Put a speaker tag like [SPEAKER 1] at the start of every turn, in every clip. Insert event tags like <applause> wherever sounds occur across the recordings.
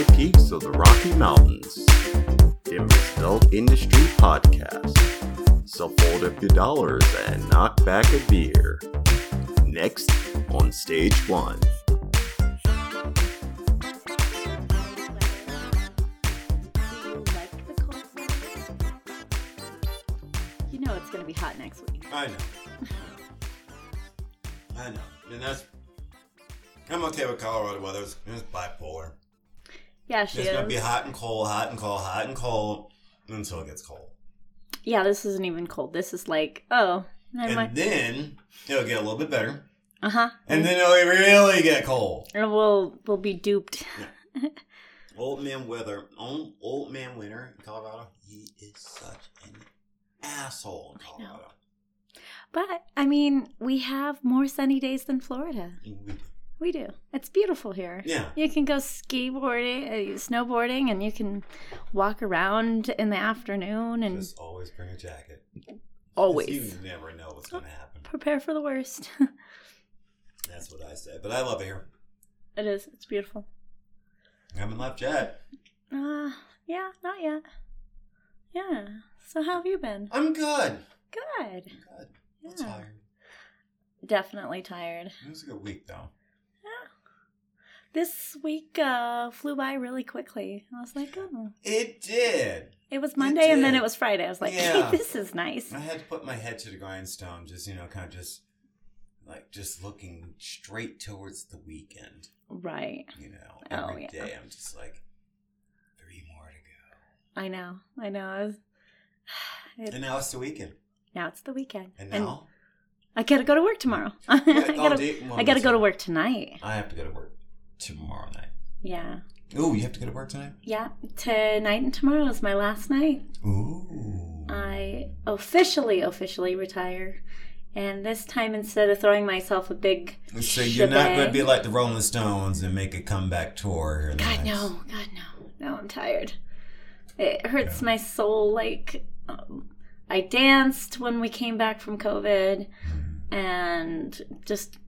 [SPEAKER 1] high peaks of the Rocky Mountains. Denver's Adult Industry Podcast. So fold up your dollars and knock back a beer. Next on stage one.
[SPEAKER 2] You know it's going to be hot next week.
[SPEAKER 3] I know. I know. And that's. I'm okay with Colorado weather. It's, it's bipolar.
[SPEAKER 2] Yeah, she
[SPEAKER 3] It's
[SPEAKER 2] is.
[SPEAKER 3] going to be hot and cold, hot and cold, hot and cold until it gets cold.
[SPEAKER 2] Yeah, this isn't even cold. This is like, oh,
[SPEAKER 3] And
[SPEAKER 2] mind.
[SPEAKER 3] then it'll get a little bit better.
[SPEAKER 2] Uh huh.
[SPEAKER 3] And then it'll really get cold.
[SPEAKER 2] And we'll we'll be duped.
[SPEAKER 3] Old man weather. Old, old man winter in Colorado. He is such an asshole in
[SPEAKER 2] I.
[SPEAKER 3] Colorado.
[SPEAKER 2] But I mean, we have more sunny days than Florida.
[SPEAKER 3] We-
[SPEAKER 2] We do. It's beautiful here.
[SPEAKER 3] Yeah.
[SPEAKER 2] You can go skiboarding, uh, snowboarding, and you can walk around in the afternoon and
[SPEAKER 3] Just always bring a jacket.
[SPEAKER 2] always
[SPEAKER 3] You never know what's going to happen.
[SPEAKER 2] prepare for the worst. <laughs>
[SPEAKER 3] That's what I say. But I love it here.
[SPEAKER 2] it is. It's beautiful.
[SPEAKER 3] I haven't left yet.
[SPEAKER 2] Uh, yeah, not yet. Yeah. So how have you been?
[SPEAKER 3] I'm good.
[SPEAKER 2] Good.
[SPEAKER 3] Good. I'm tired.
[SPEAKER 2] Definitely tired.
[SPEAKER 3] It was a good week, though.
[SPEAKER 2] This week uh, flew by really quickly. I was like, oh.
[SPEAKER 3] It did.
[SPEAKER 2] It was Monday and then it was Friday. I was like,
[SPEAKER 3] Yeah. <laughs>
[SPEAKER 2] this is nice.
[SPEAKER 3] I had to put my head to the grindstone, just you know, kind of just like just looking straight towards the weekend.
[SPEAKER 2] Right.
[SPEAKER 3] You know,
[SPEAKER 2] Oh,
[SPEAKER 3] every day
[SPEAKER 2] yeah.
[SPEAKER 3] I'm just like three more to go,
[SPEAKER 2] I know. I know. I was. <sighs> It,
[SPEAKER 3] and now it's the weekend,
[SPEAKER 2] now it's the weekend.
[SPEAKER 3] and now
[SPEAKER 2] I gotta go to work tomorrow. <laughs> I
[SPEAKER 3] Wait, oh,
[SPEAKER 2] gotta,
[SPEAKER 3] do you- well,
[SPEAKER 2] I gotta go to work tonight.
[SPEAKER 3] I have to go to work tomorrow night.
[SPEAKER 2] Yeah.
[SPEAKER 3] Oh, you have to go to work tonight.
[SPEAKER 2] Yeah. Tonight and tomorrow is my last night.
[SPEAKER 3] Ooh.
[SPEAKER 2] I officially, officially retire. And this time, instead of throwing myself a big
[SPEAKER 3] So you're not going to be like the Rolling Stones and make a comeback tour.
[SPEAKER 2] God no, God no, no, I'm tired. It hurts my soul. Like um, I danced when we came back from COVID, and just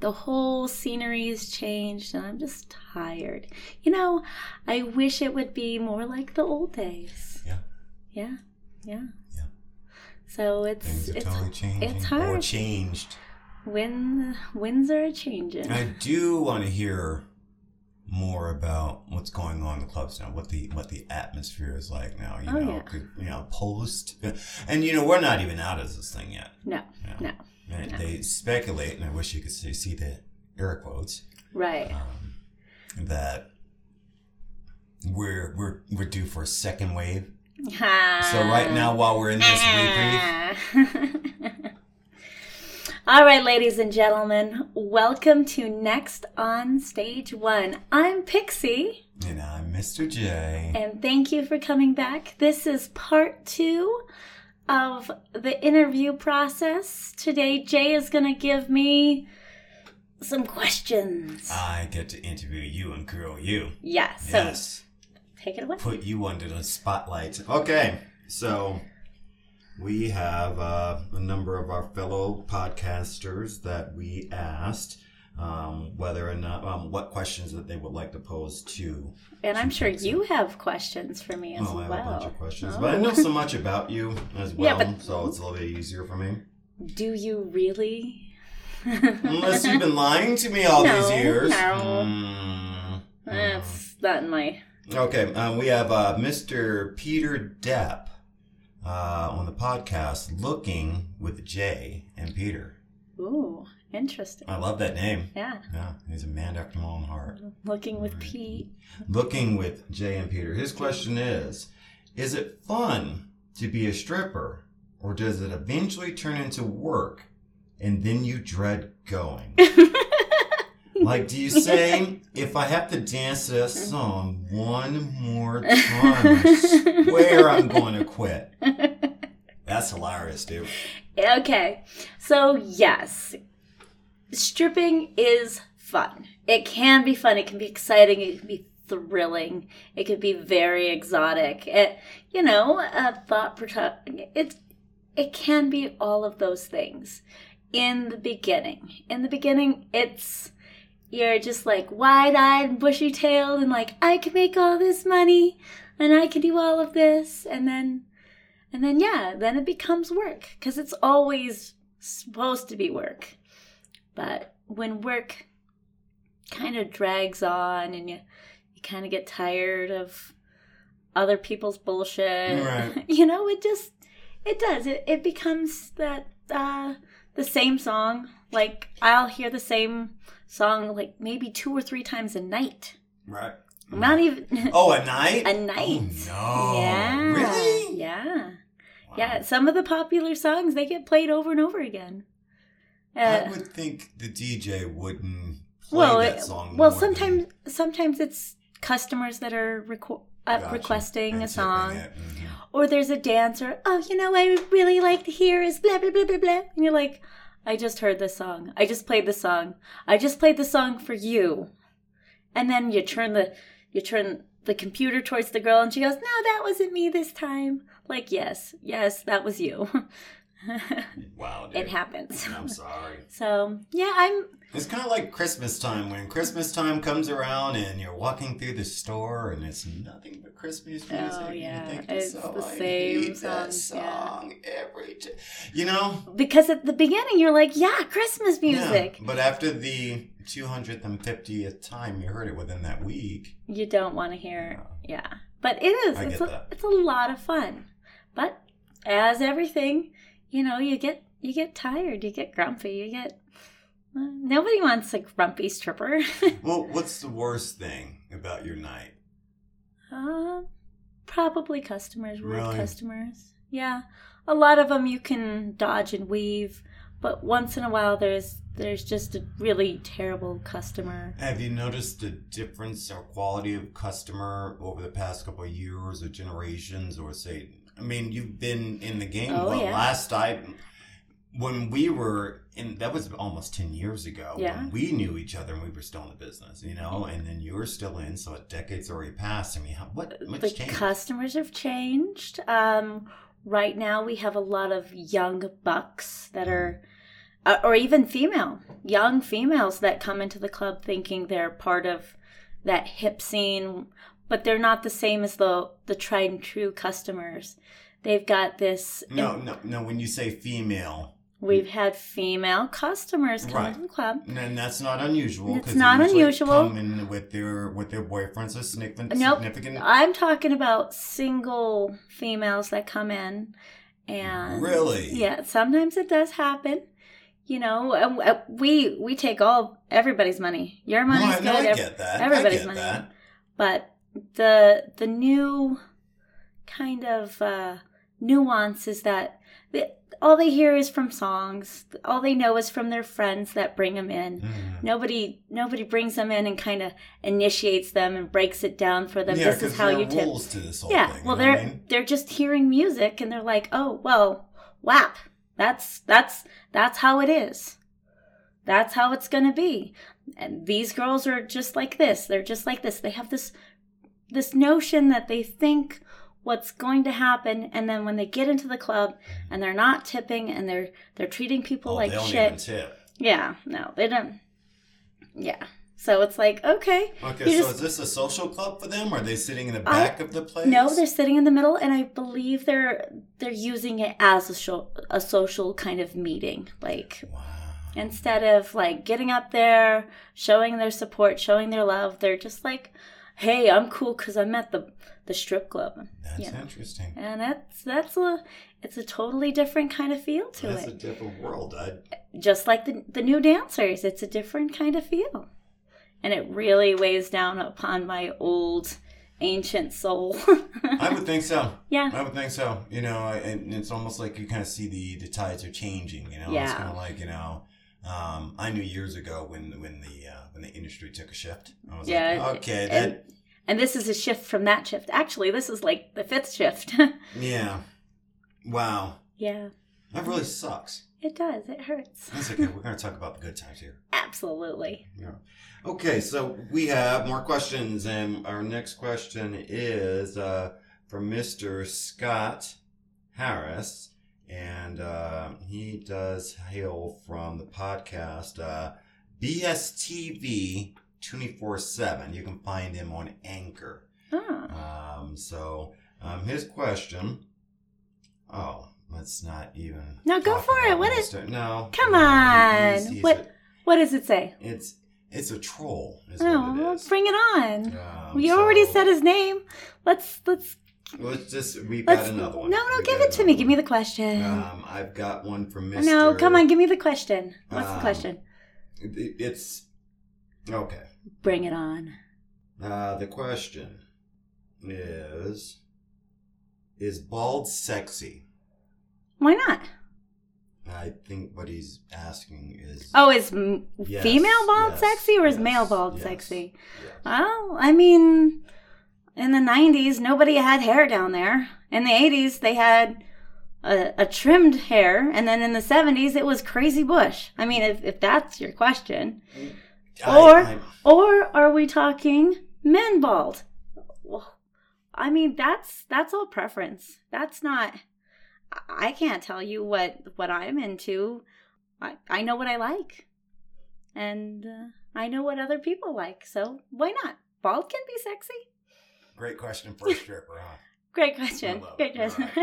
[SPEAKER 2] the whole scenery has changed, and I'm just tired. You know, I wish it would be more like the old days.
[SPEAKER 3] Yeah.
[SPEAKER 2] Yeah, yeah.
[SPEAKER 3] Yeah.
[SPEAKER 2] So it's
[SPEAKER 3] are
[SPEAKER 2] it's
[SPEAKER 3] totally changing.
[SPEAKER 2] it's
[SPEAKER 3] Or
[SPEAKER 2] hard.
[SPEAKER 3] changed.
[SPEAKER 2] when winds are changing.
[SPEAKER 3] I do want to hear more about what's going on in the clubs now, what the what the atmosphere is like now. You
[SPEAKER 2] Oh,
[SPEAKER 3] know,
[SPEAKER 2] yeah.
[SPEAKER 3] you know, post, and you know, we're not even out of this thing yet.
[SPEAKER 2] no,
[SPEAKER 3] you know.
[SPEAKER 2] no,
[SPEAKER 3] And
[SPEAKER 2] No.
[SPEAKER 3] They speculate, and I wish you could see, see the air quotes
[SPEAKER 2] right.
[SPEAKER 3] um, that we're we're we're due for a second wave. <laughs> So right now, while we're in this reprieve, <laughs>
[SPEAKER 2] All right, ladies and gentlemen, welcome to Next on Stage One. I'm Pixie,
[SPEAKER 3] and I'm Mr. J.
[SPEAKER 2] and thank you for coming back. This is part two of the interview process. Today, Jay is going to give me some questions.
[SPEAKER 3] I get to interview you and grill you.
[SPEAKER 2] yeah, so
[SPEAKER 3] yes.
[SPEAKER 2] take it away.
[SPEAKER 3] put you under the spotlight. Okay, so we have uh, a number of our fellow podcasters that we asked um, whether or not um, what questions that they would like to pose to.
[SPEAKER 2] And I'm sure you have questions for me as
[SPEAKER 3] Oh, I have
[SPEAKER 2] well.
[SPEAKER 3] a bunch of questions,
[SPEAKER 2] Oh.
[SPEAKER 3] but I know so <laughs> much about you as
[SPEAKER 2] Yeah,
[SPEAKER 3] well,
[SPEAKER 2] but-
[SPEAKER 3] so it's a little bit easier for me.
[SPEAKER 2] Do you really? <laughs>
[SPEAKER 3] Unless you've been lying to me all
[SPEAKER 2] No,
[SPEAKER 3] these years.
[SPEAKER 2] no.
[SPEAKER 3] Mm,
[SPEAKER 2] That's not in my.
[SPEAKER 3] Okay, um, we have uh, Mr. Peter Depp uh, on the podcast, Looking with Jay and Peter.
[SPEAKER 2] Ooh, interesting.
[SPEAKER 3] I love that name.
[SPEAKER 2] Yeah,
[SPEAKER 3] Yeah, he's a man after my own heart.
[SPEAKER 2] looking with Pete.
[SPEAKER 3] Looking with Jay and Peter. His question is Is it fun to be a stripper, or does it eventually turn into work and then you dread going? <laughs> Like, do you say, if I have to dance to that song one more time, I swear I'm going to quit? <laughs> That's hilarious, dude.
[SPEAKER 2] Okay, so yes, stripping is fun. It can be fun. It can be exciting. It can be thrilling. It could be very exotic. It, you know, a thought produ- It, it can be all of those things. In the beginning, in the beginning, it's you're just like wide eyed and bushy tailed and like, I can make all this money and I can do all of this. And then, and then, yeah, then it becomes work because it's always supposed to be work. But when work kind of drags on and you, you kind of get tired of other people's bullshit,
[SPEAKER 3] Right. <laughs>
[SPEAKER 2] you know, it just, it does. It, it becomes that, uh, the same song. Like, I'll hear the same song like maybe two or three times a night.
[SPEAKER 3] Right.
[SPEAKER 2] Not even <laughs>
[SPEAKER 3] Oh, a night?
[SPEAKER 2] a night.
[SPEAKER 3] Oh, no.
[SPEAKER 2] Yeah.
[SPEAKER 3] Really?
[SPEAKER 2] Yeah.
[SPEAKER 3] Wow.
[SPEAKER 2] Yeah. Some of the popular songs they get played over and over again. Uh,
[SPEAKER 3] I would think the DJ wouldn't play
[SPEAKER 2] well,
[SPEAKER 3] that
[SPEAKER 2] it-
[SPEAKER 3] song.
[SPEAKER 2] well,
[SPEAKER 3] more than-
[SPEAKER 2] sometimes sometimes it's customers that are reco- uh,
[SPEAKER 3] Gotcha.
[SPEAKER 2] requesting
[SPEAKER 3] And
[SPEAKER 2] a song,
[SPEAKER 3] mhm.
[SPEAKER 2] or there's a dancer. Oh, you know, I would really like to hear is blah blah blah blah blah, and you're like, I just heard this song. I just played the song. I just played the song for you, and then you turn the you turn the computer towards the girl, and she goes, No, that wasn't me this time. Like, yes, yes, that was you. <laughs> <laughs>
[SPEAKER 3] Wow, dude.
[SPEAKER 2] it happens.
[SPEAKER 3] I'm sorry. <laughs>
[SPEAKER 2] So yeah, I'm
[SPEAKER 3] It's kind of like Christmas time when Christmas time comes around and you're walking through the store and it's nothing but Christmas oh, music.
[SPEAKER 2] Oh, yeah.
[SPEAKER 3] you're
[SPEAKER 2] It's
[SPEAKER 3] so
[SPEAKER 2] the
[SPEAKER 3] I
[SPEAKER 2] same
[SPEAKER 3] need that
[SPEAKER 2] song, yeah.
[SPEAKER 3] every time. You know?
[SPEAKER 2] because at the beginning you're like, yeah, Christmas music.
[SPEAKER 3] Yeah. But after the 250th time you heard it within that week,
[SPEAKER 2] You don't want to hear, yeah. But it is.
[SPEAKER 3] I
[SPEAKER 2] it's
[SPEAKER 3] get
[SPEAKER 2] a,
[SPEAKER 3] that.
[SPEAKER 2] it's a lot of fun. But as everything, you know, you get you get tired, you get grumpy, you get. uh, nobody wants a grumpy stripper. <laughs>
[SPEAKER 3] well, what's the worst thing about your night?
[SPEAKER 2] uh, probably customers, rude
[SPEAKER 3] Really?
[SPEAKER 2] customers. Yeah, a lot of them you can dodge and weave, but once in a while there's there's just a really terrible customer.
[SPEAKER 3] Have you noticed a difference or quality of customer over the past couple of years or generations, or say, I mean, you've been in the game.
[SPEAKER 2] Oh,
[SPEAKER 3] well,
[SPEAKER 2] yeah.
[SPEAKER 3] last I, when we were in, that was almost ten years ago.
[SPEAKER 2] Yeah.
[SPEAKER 3] When we knew each other and we were still in the business, you know, and then you were still in, so a decade's already passed. I mean, how, what much
[SPEAKER 2] the
[SPEAKER 3] changed?
[SPEAKER 2] customers have changed. Um, right now, we have a lot of young bucks that are, uh, or even female, young females that come into the club thinking they're part of that hip scene, but they're not the same as the the tried and true customers. They've got this.
[SPEAKER 3] no, no, no. When you say female,
[SPEAKER 2] We've had female customers come
[SPEAKER 3] Right.
[SPEAKER 2] into the club.
[SPEAKER 3] and that's not unusual.
[SPEAKER 2] It's not unusual.
[SPEAKER 3] Come in with their with their boyfriends or significant.
[SPEAKER 2] Nope.
[SPEAKER 3] significant
[SPEAKER 2] I'm talking about single females that come in, and
[SPEAKER 3] Really?
[SPEAKER 2] yeah, sometimes it does happen. You know, uh, we we take all everybody's money. Your money's
[SPEAKER 3] I, no,
[SPEAKER 2] good,
[SPEAKER 3] I get that.
[SPEAKER 2] everybody's money.
[SPEAKER 3] that.
[SPEAKER 2] but the the new kind of uh, nuance is that all they hear is from songs. All they know is from their friends that bring them in.
[SPEAKER 3] Mhm.
[SPEAKER 2] Nobody nobody brings them in and kind of initiates them and breaks it down for them.
[SPEAKER 3] Yeah,
[SPEAKER 2] this is how you tip.
[SPEAKER 3] to this whole
[SPEAKER 2] Yeah,
[SPEAKER 3] thing.
[SPEAKER 2] well they're
[SPEAKER 3] I mean?
[SPEAKER 2] they're just hearing music and they're like, "Oh, well, WAP. That's that's that's how it is. That's how it's going to be." And these girls are just like this. They're just like this. They have this this notion that they think what's going to happen and then when they get into the club and they're not tipping and they're they're treating people
[SPEAKER 3] Oh,
[SPEAKER 2] like
[SPEAKER 3] they don't
[SPEAKER 2] shit.
[SPEAKER 3] even tip.
[SPEAKER 2] Yeah, no, they don't. Yeah. So it's like, okay.
[SPEAKER 3] Okay, so
[SPEAKER 2] just-
[SPEAKER 3] is this a social club for them? Are they sitting in the back of the place?
[SPEAKER 2] No, they're sitting in the middle, and I believe they're they're using it as a show, a social kind of meeting. Like
[SPEAKER 3] Wow.
[SPEAKER 2] instead of like getting up there, showing their support, showing their love, they're just like, "Hey, I'm cool because I'm at the the strip club,"
[SPEAKER 3] That's
[SPEAKER 2] Yeah.
[SPEAKER 3] interesting.
[SPEAKER 2] and that's that's a it's a totally different kind of feel to
[SPEAKER 3] That's
[SPEAKER 2] it.
[SPEAKER 3] It's a different world. I,
[SPEAKER 2] just like the, the new dancers it's a different kind of feel and it really weighs down upon my old ancient soul
[SPEAKER 3] I would think so. <laughs>
[SPEAKER 2] yeah
[SPEAKER 3] I would think so. You know, and it's almost like you kind of see the the tides are changing. You know, it's kind of like you know. Um, I knew years ago when when the uh, when the industry took a shift. I was
[SPEAKER 2] Yeah,
[SPEAKER 3] like, okay, that
[SPEAKER 2] and, and this is a shift from that shift actually this is like the fifth shift <laughs>
[SPEAKER 3] yeah, wow,
[SPEAKER 2] yeah
[SPEAKER 3] that really sucks.
[SPEAKER 2] it does it hurts
[SPEAKER 3] That's okay. We're going to talk about the good times here. <laughs>
[SPEAKER 2] absolutely
[SPEAKER 3] Yeah. Okay, so we have more questions, and our next question is uh, from Mr. Scott Harris, and uh, he does hail from the podcast uh, BSTV 24 7. You can find him on Anchor.
[SPEAKER 2] Oh.
[SPEAKER 3] Um, so um, his question. Oh, let's not even.
[SPEAKER 2] No, go for it. What is-
[SPEAKER 3] Mr. No.
[SPEAKER 2] Come
[SPEAKER 3] no,
[SPEAKER 2] on.
[SPEAKER 3] he's- he's
[SPEAKER 2] What-
[SPEAKER 3] a-
[SPEAKER 2] What does it say?
[SPEAKER 3] it's it's a troll.
[SPEAKER 2] Oh,
[SPEAKER 3] what
[SPEAKER 2] well,
[SPEAKER 3] it is.
[SPEAKER 2] bring it on.
[SPEAKER 3] Um,
[SPEAKER 2] you already said his name. Let's let's
[SPEAKER 3] Let's just. We've got another one.
[SPEAKER 2] No, no,
[SPEAKER 3] We
[SPEAKER 2] give it to me.
[SPEAKER 3] another
[SPEAKER 2] Give me the question.
[SPEAKER 3] Um, I've got one from Mr.
[SPEAKER 2] no, come on, give me the question. What's the
[SPEAKER 3] Um,
[SPEAKER 2] question?
[SPEAKER 3] It- It's okay.
[SPEAKER 2] Bring it on.
[SPEAKER 3] Uh, the question is: Is bald sexy?
[SPEAKER 2] Why not?
[SPEAKER 3] I think what he's asking is.
[SPEAKER 2] Oh, is m-
[SPEAKER 3] Yes,
[SPEAKER 2] female bald
[SPEAKER 3] yes,
[SPEAKER 2] sexy or is male bald
[SPEAKER 3] yes,
[SPEAKER 2] sexy?
[SPEAKER 3] yes.
[SPEAKER 2] Well, I mean, in the 90s, nobody had hair down there. In the 80s, they had a, a trimmed hair. And then in the 70s, it was crazy bush. I mean, if, if that's your question.
[SPEAKER 3] I-
[SPEAKER 2] Or-
[SPEAKER 3] I-
[SPEAKER 2] Or are we talking men bald? I mean, that's that's all preference. That's not. I- I can't tell you what what I'm into. I I know what I like, and uh, I know what other people like. So why not? Bald can be sexy.
[SPEAKER 3] great question for a stripper, huh?
[SPEAKER 2] Great question. Great question. <laughs>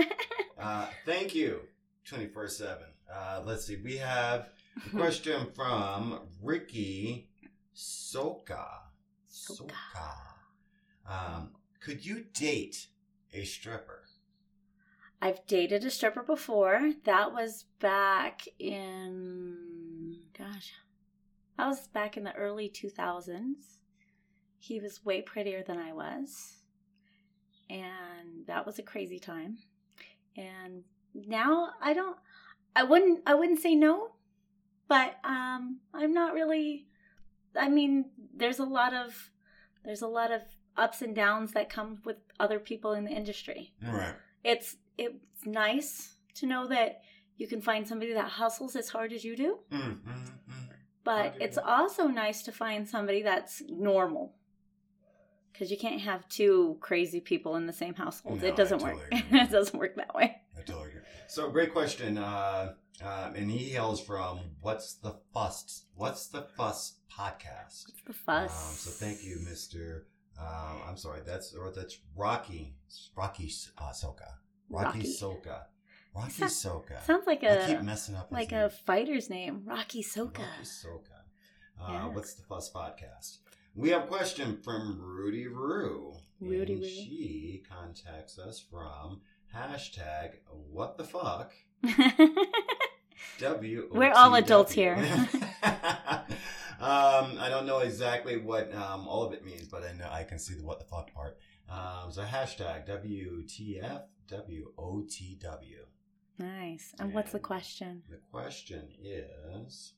[SPEAKER 3] Uh, thank you, 24 7. Uh, let's see. We have a question from Ricky Soka.
[SPEAKER 2] Soka.
[SPEAKER 3] Soka. Um, could you date a stripper?
[SPEAKER 2] I've dated a stripper before. That was back in, gosh, that was back in the early 2000s. He was way prettier than I was. And that was a crazy time. And now I don't, I wouldn't, I wouldn't say no, but um, I'm not really, I mean, there's a lot of, there's a lot of ups and downs that come with other people in the industry
[SPEAKER 3] Right.
[SPEAKER 2] it's it's nice to know that you can find somebody that hustles as hard as you do
[SPEAKER 3] Mm, mm, mm.
[SPEAKER 2] but it's also nice to find somebody that's normal because you can't have two crazy people in the same household
[SPEAKER 3] No,
[SPEAKER 2] it doesn't
[SPEAKER 3] totally
[SPEAKER 2] work <laughs> it doesn't work that way
[SPEAKER 3] I totally agree. So, great question. Uh, um, and he hails from What's the Fuss? What's the Fuss podcast?
[SPEAKER 2] it's the fuss
[SPEAKER 3] Um, so thank you, Mister. Um, I'm sorry. That's or that's Rocky Rocky uh, Soka. Rocky,
[SPEAKER 2] Rocky.
[SPEAKER 3] Soka. Rocky
[SPEAKER 2] Sound-
[SPEAKER 3] Soka.
[SPEAKER 2] sounds like
[SPEAKER 3] I keep
[SPEAKER 2] a
[SPEAKER 3] messing up.
[SPEAKER 2] like
[SPEAKER 3] name.
[SPEAKER 2] a fighter's name rocky soka
[SPEAKER 3] Rocky Soka. Uh,
[SPEAKER 2] Yeah.
[SPEAKER 3] What's the Fuss podcast? We have a question from Rudy Roo.
[SPEAKER 2] Rudy
[SPEAKER 3] and
[SPEAKER 2] Roo.
[SPEAKER 3] She contacts us from hashtag What the fuck <laughs> W.
[SPEAKER 2] We're all adults here. <laughs> <laughs>
[SPEAKER 3] um, I don't know exactly what um, all of it means, but I know I can see the what the fuck part. Um, so hashtag WTFWOTW.
[SPEAKER 2] Nice and what's the question
[SPEAKER 3] The question is,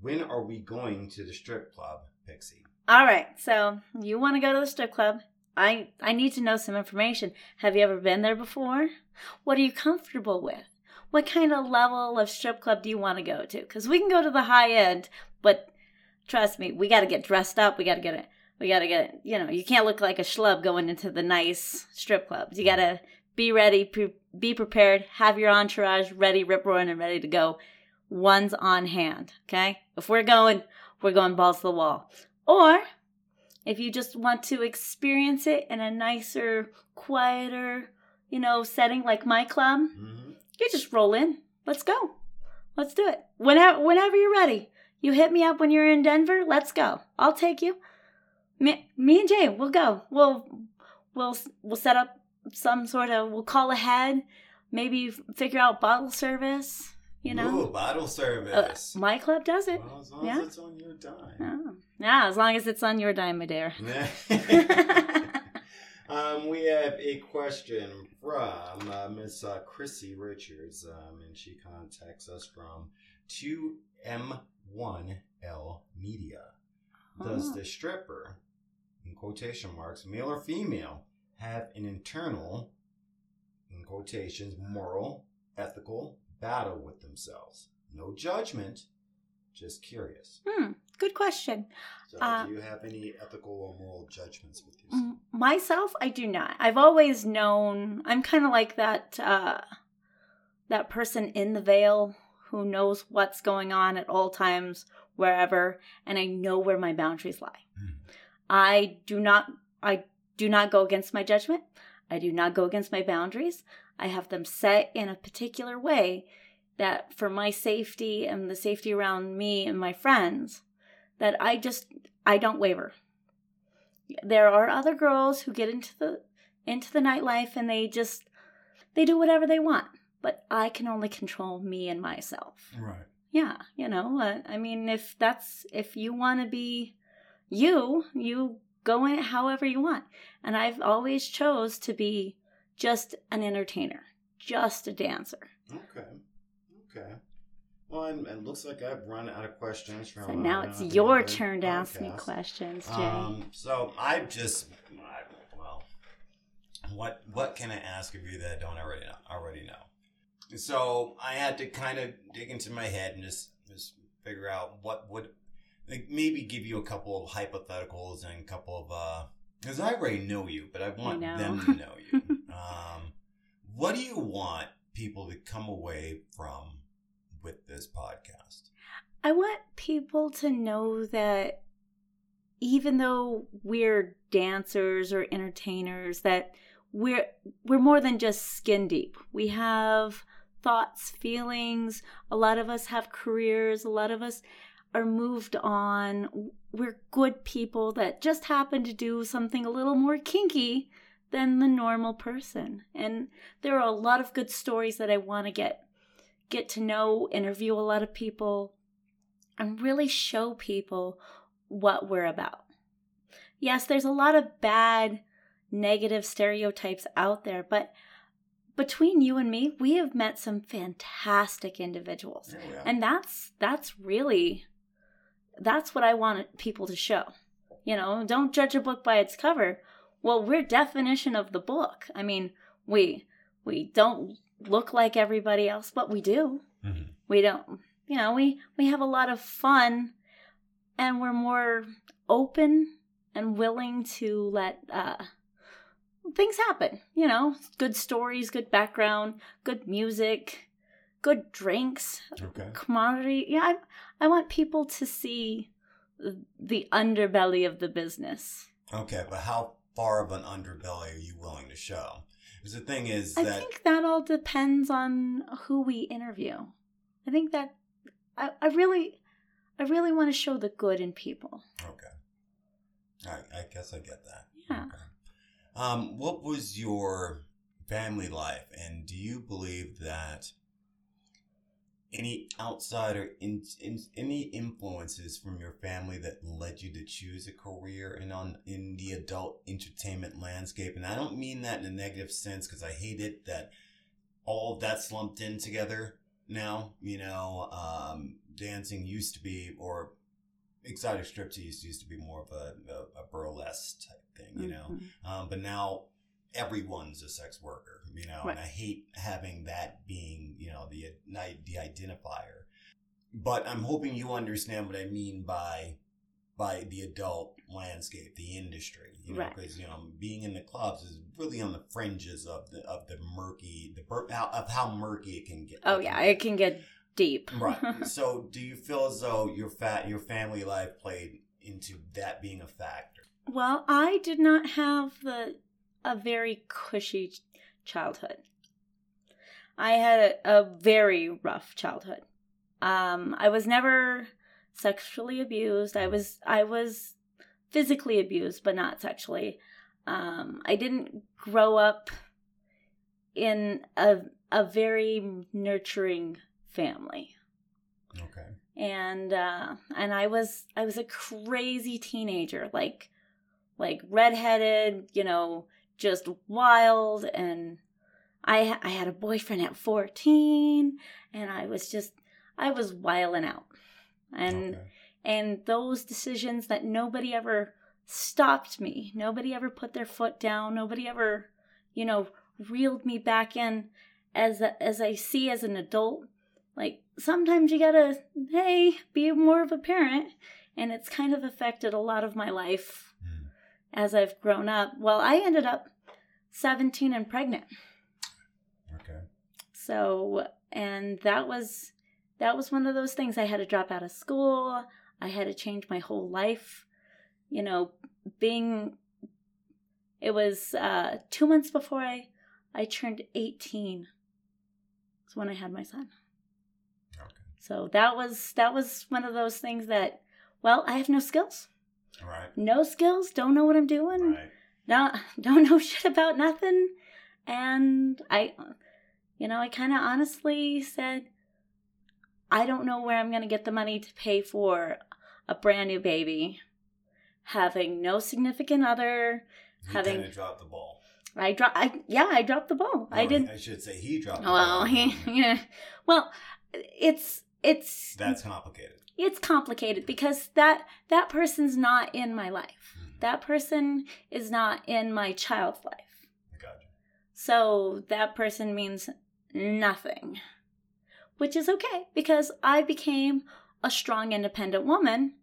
[SPEAKER 3] when are we going to the strip club, Pixie?
[SPEAKER 2] All right. So you want to go to the strip club? I I need to know some information. Have you ever been there before? What are you comfortable with? What kind of level of strip club do you want to go to? Because we can go to the high end, but trust me, we got to get dressed up. We got to get it. We got to get. You know, you can't look like a schlub going into the nice strip clubs. You got to be ready, pre- be prepared, have your entourage ready, rip roaring, and ready to go. One's on hand. Okay. If we're going, we're going balls to the wall. Or if you just want to experience it in a nicer, quieter, you know, setting like my club,
[SPEAKER 3] Mm-hmm.
[SPEAKER 2] you just roll in. Let's go. Let's do it. Whenever whenever you're ready. You hit me up when you're in Denver. Let's go. I'll take you. Me, me and Jay, we'll go. We'll we'll we'll set up some sort of we'll call ahead. Maybe figure out bottle service, you know.
[SPEAKER 3] Ooh, bottle
[SPEAKER 2] Uh,
[SPEAKER 3] service.
[SPEAKER 2] my club does it.
[SPEAKER 3] well, as long
[SPEAKER 2] yeah.
[SPEAKER 3] as it's on your dime.
[SPEAKER 2] Oh. Yeah, as long as it's on your dime, my dear. <laughs> <laughs>
[SPEAKER 3] um, we have a question from uh, Miss uh, Chrissy Richards, um, and she contacts us from 2M1L Media. Does
[SPEAKER 2] Oh.
[SPEAKER 3] the stripper, in quotation marks, male or female, have an internal, in quotations, moral, ethical battle with themselves? No judgment, just curious.
[SPEAKER 2] Hmm, good question.
[SPEAKER 3] So,
[SPEAKER 2] Uh,
[SPEAKER 3] do you have any ethical or moral judgments with yourself?
[SPEAKER 2] Myself, I do not. I've always known I'm kind of like that uh that person in the veil who knows what's going on at all times, wherever, and I know where my boundaries lie.
[SPEAKER 3] Mm.
[SPEAKER 2] I do not I do not go against my judgment. I do not go against my boundaries. I have them set in a particular way that for my safety and the safety around me and my friends that I just I don't waver. There are other girls who get into the into the nightlife and they just they do whatever they want, but I can only control me and myself.
[SPEAKER 3] Right.
[SPEAKER 2] Yeah, you know, uh, I mean if that's if you want to be you, you go in it however you want. And I've always chose to be just an entertainer, just a dancer.
[SPEAKER 3] Okay. Okay. Well, and it looks like I've run out of questions from.
[SPEAKER 2] So now
[SPEAKER 3] uh,
[SPEAKER 2] it's your turn to ask me questions, Jay.
[SPEAKER 3] Um, so I just, I, well, what what can I ask of you that I don't already know? Already know. So I had to kind of dig into my head and just just figure out what would like maybe give you a couple of hypotheticals and a couple of uh because I already know you, but I want
[SPEAKER 2] know.
[SPEAKER 3] them to know you. <laughs> um, what do you want people to come away from with this podcast?
[SPEAKER 2] I want people to know that even though we're dancers or entertainers, that we're we're more than just skin deep. We have thoughts, feelings. A lot of us have careers. A lot of us are moved on. We're good people that just happen to do something a little more kinky than the normal person. And there are a lot of good stories that I want to get get to know, interview a lot of people, and really show people what we're about. Yes, there's a lot of bad, negative stereotypes out there, but between you and me, we have met some fantastic individuals.
[SPEAKER 3] Are.
[SPEAKER 2] And that's that's really that's what I want people to show. You know, don't judge a book by its cover. Well, we're definition of the book. I mean, we we don't look like everybody else, but we do.
[SPEAKER 3] Mhm.
[SPEAKER 2] We don't, you know, we we have a lot of fun and we're more open and willing to let uh things happen, you know, good stories, good background, good music, good drinks,
[SPEAKER 3] Okay.
[SPEAKER 2] commodity. Yeah, I, I want people to see the underbelly of the business.
[SPEAKER 3] Okay, but how far of an underbelly are you willing to show? Because the thing is
[SPEAKER 2] I
[SPEAKER 3] that
[SPEAKER 2] think that all depends on who we interview. I think that I, I really I really want to show the good in people.
[SPEAKER 3] okay, I, I guess I get that.
[SPEAKER 2] Yeah.
[SPEAKER 3] Okay. Um, what was your family life, and do you believe that any outsider in, in any influences from your family that led you to choose a career in on in the adult entertainment landscape? And I don't mean that in a negative sense because I hate it that all of that's lumped in together now. You know, um, dancing used to be or exotic striptease used to be more of a, a, a burlesque type thing, you know.
[SPEAKER 2] Mhm.
[SPEAKER 3] Um, but now everyone's a sex worker, you know,
[SPEAKER 2] Right.
[SPEAKER 3] and I hate having that being, you know, the the identifier. But I'm hoping you understand what I mean by by the adult landscape, the industry, you know,
[SPEAKER 2] Right.
[SPEAKER 3] because you know, being in the clubs is really on the fringes of the of the murky, the of how murky it can get.
[SPEAKER 2] Oh yeah, it can get deep.
[SPEAKER 3] Right. <laughs> so, do you feel as though your fat your family life played into that being a factor?
[SPEAKER 2] well, I did not have the a very cushy childhood. I had a, a very rough childhood. Um, I was never sexually abused. I was I was physically abused, but not sexually. Um, I didn't grow up in a a very nurturing family
[SPEAKER 3] Okay.
[SPEAKER 2] and uh and i was i was a crazy teenager like like redheaded you know just wild and i i had a boyfriend at 14 and i was just i was wiling out and
[SPEAKER 3] okay.
[SPEAKER 2] and those decisions that nobody ever stopped me nobody ever put their foot down nobody ever you know reeled me back in as a, as i see as an adult like sometimes you gotta hey be more of a parent and it's kind of affected a lot of my life. As i've grown up well i ended up 17 and pregnant
[SPEAKER 3] Okay.
[SPEAKER 2] so, and that was that was one of those things I had to drop out of school. I had to change my whole life. You know, being it was uh, two months before I I turned eighteen. It's when I had my son.
[SPEAKER 3] Okay.
[SPEAKER 2] So that was that was one of those things that well, I have no skills.
[SPEAKER 3] Right.
[SPEAKER 2] No skills, don't know what I'm doing.
[SPEAKER 3] Right.
[SPEAKER 2] Don't <laughs> don't know shit about nothing. And I you know, I kind of honestly said I don't know where I'm going to get the money to pay for a brand new baby, having no significant other.
[SPEAKER 3] He
[SPEAKER 2] Having-
[SPEAKER 3] kind of dropped the ball.
[SPEAKER 2] I drop I yeah, I dropped the ball. I didn't.
[SPEAKER 3] I should say he dropped the
[SPEAKER 2] Well,
[SPEAKER 3] ball.
[SPEAKER 2] he, <laughs> yeah. Well, it's it's
[SPEAKER 3] That's complicated.
[SPEAKER 2] It's complicated because that that person's not in my life.
[SPEAKER 3] Mhm.
[SPEAKER 2] That person is not in my child's life.
[SPEAKER 3] I got you.
[SPEAKER 2] So that person means nothing. Which is okay because I became a strong independent woman,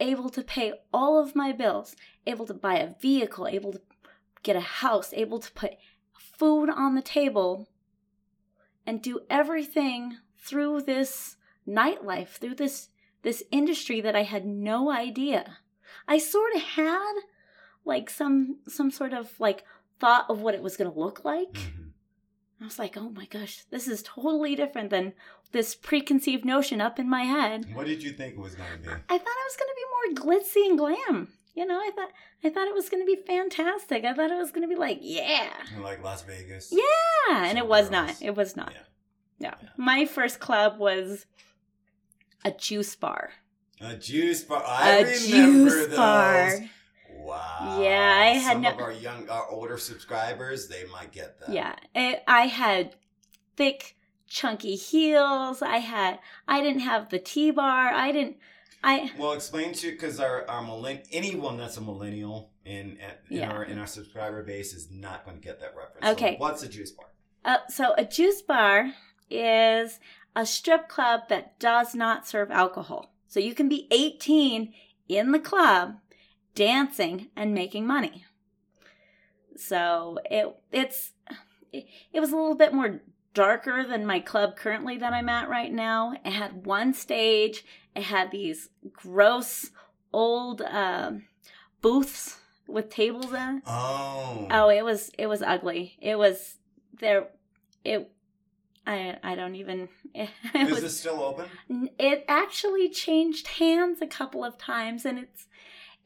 [SPEAKER 2] able to pay all of my bills, able to buy a vehicle, able to get a house, able to put food on the table and do everything through this nightlife, through this this industry that I had no idea. I sort of had like some some sort of like thought of what it was going to look like.
[SPEAKER 3] Mhm.
[SPEAKER 2] I was like, "Oh my gosh, this is totally different than this preconceived notion up in my head."
[SPEAKER 3] What did you think it was going to be?
[SPEAKER 2] I thought it was going to be more glitzy and glam. You know, I thought I thought it was going to be fantastic. I thought it was going to be like, yeah.
[SPEAKER 3] Like Las Vegas?
[SPEAKER 2] Yeah, and it was
[SPEAKER 3] girls.
[SPEAKER 2] not. It was not.
[SPEAKER 3] Yeah. Yeah.
[SPEAKER 2] My first club was a juice bar.
[SPEAKER 3] A juice bar. I
[SPEAKER 2] a
[SPEAKER 3] remember
[SPEAKER 2] juice
[SPEAKER 3] those.
[SPEAKER 2] bar.
[SPEAKER 3] Wow.
[SPEAKER 2] Yeah, I had
[SPEAKER 3] Some
[SPEAKER 2] no-
[SPEAKER 3] of our young, our older subscribers, they might get that.
[SPEAKER 2] Yeah, it, I had thick, chunky heels. I had. I didn't have the T bar. I didn't. I.
[SPEAKER 3] Well, explain to you because our our millenn- anyone that's a millennial in in
[SPEAKER 2] Yeah.
[SPEAKER 3] our in our subscriber base is not going to get that reference.
[SPEAKER 2] Okay.
[SPEAKER 3] So what's a juice bar?
[SPEAKER 2] Uh, so a juice bar is a strip club that does not serve alcohol. So you can be 18 in the club, dancing and making money. So it it's it, it was a little bit more darker than my club currently that I'm at right now. It had one stage. It had these gross old um booths with tables in.
[SPEAKER 3] Oh.
[SPEAKER 2] Oh, it was it was ugly. It was there. It I I don't even. <laughs> It,
[SPEAKER 3] Is
[SPEAKER 2] was,
[SPEAKER 3] this still open?
[SPEAKER 2] it actually changed hands a couple of times, and it's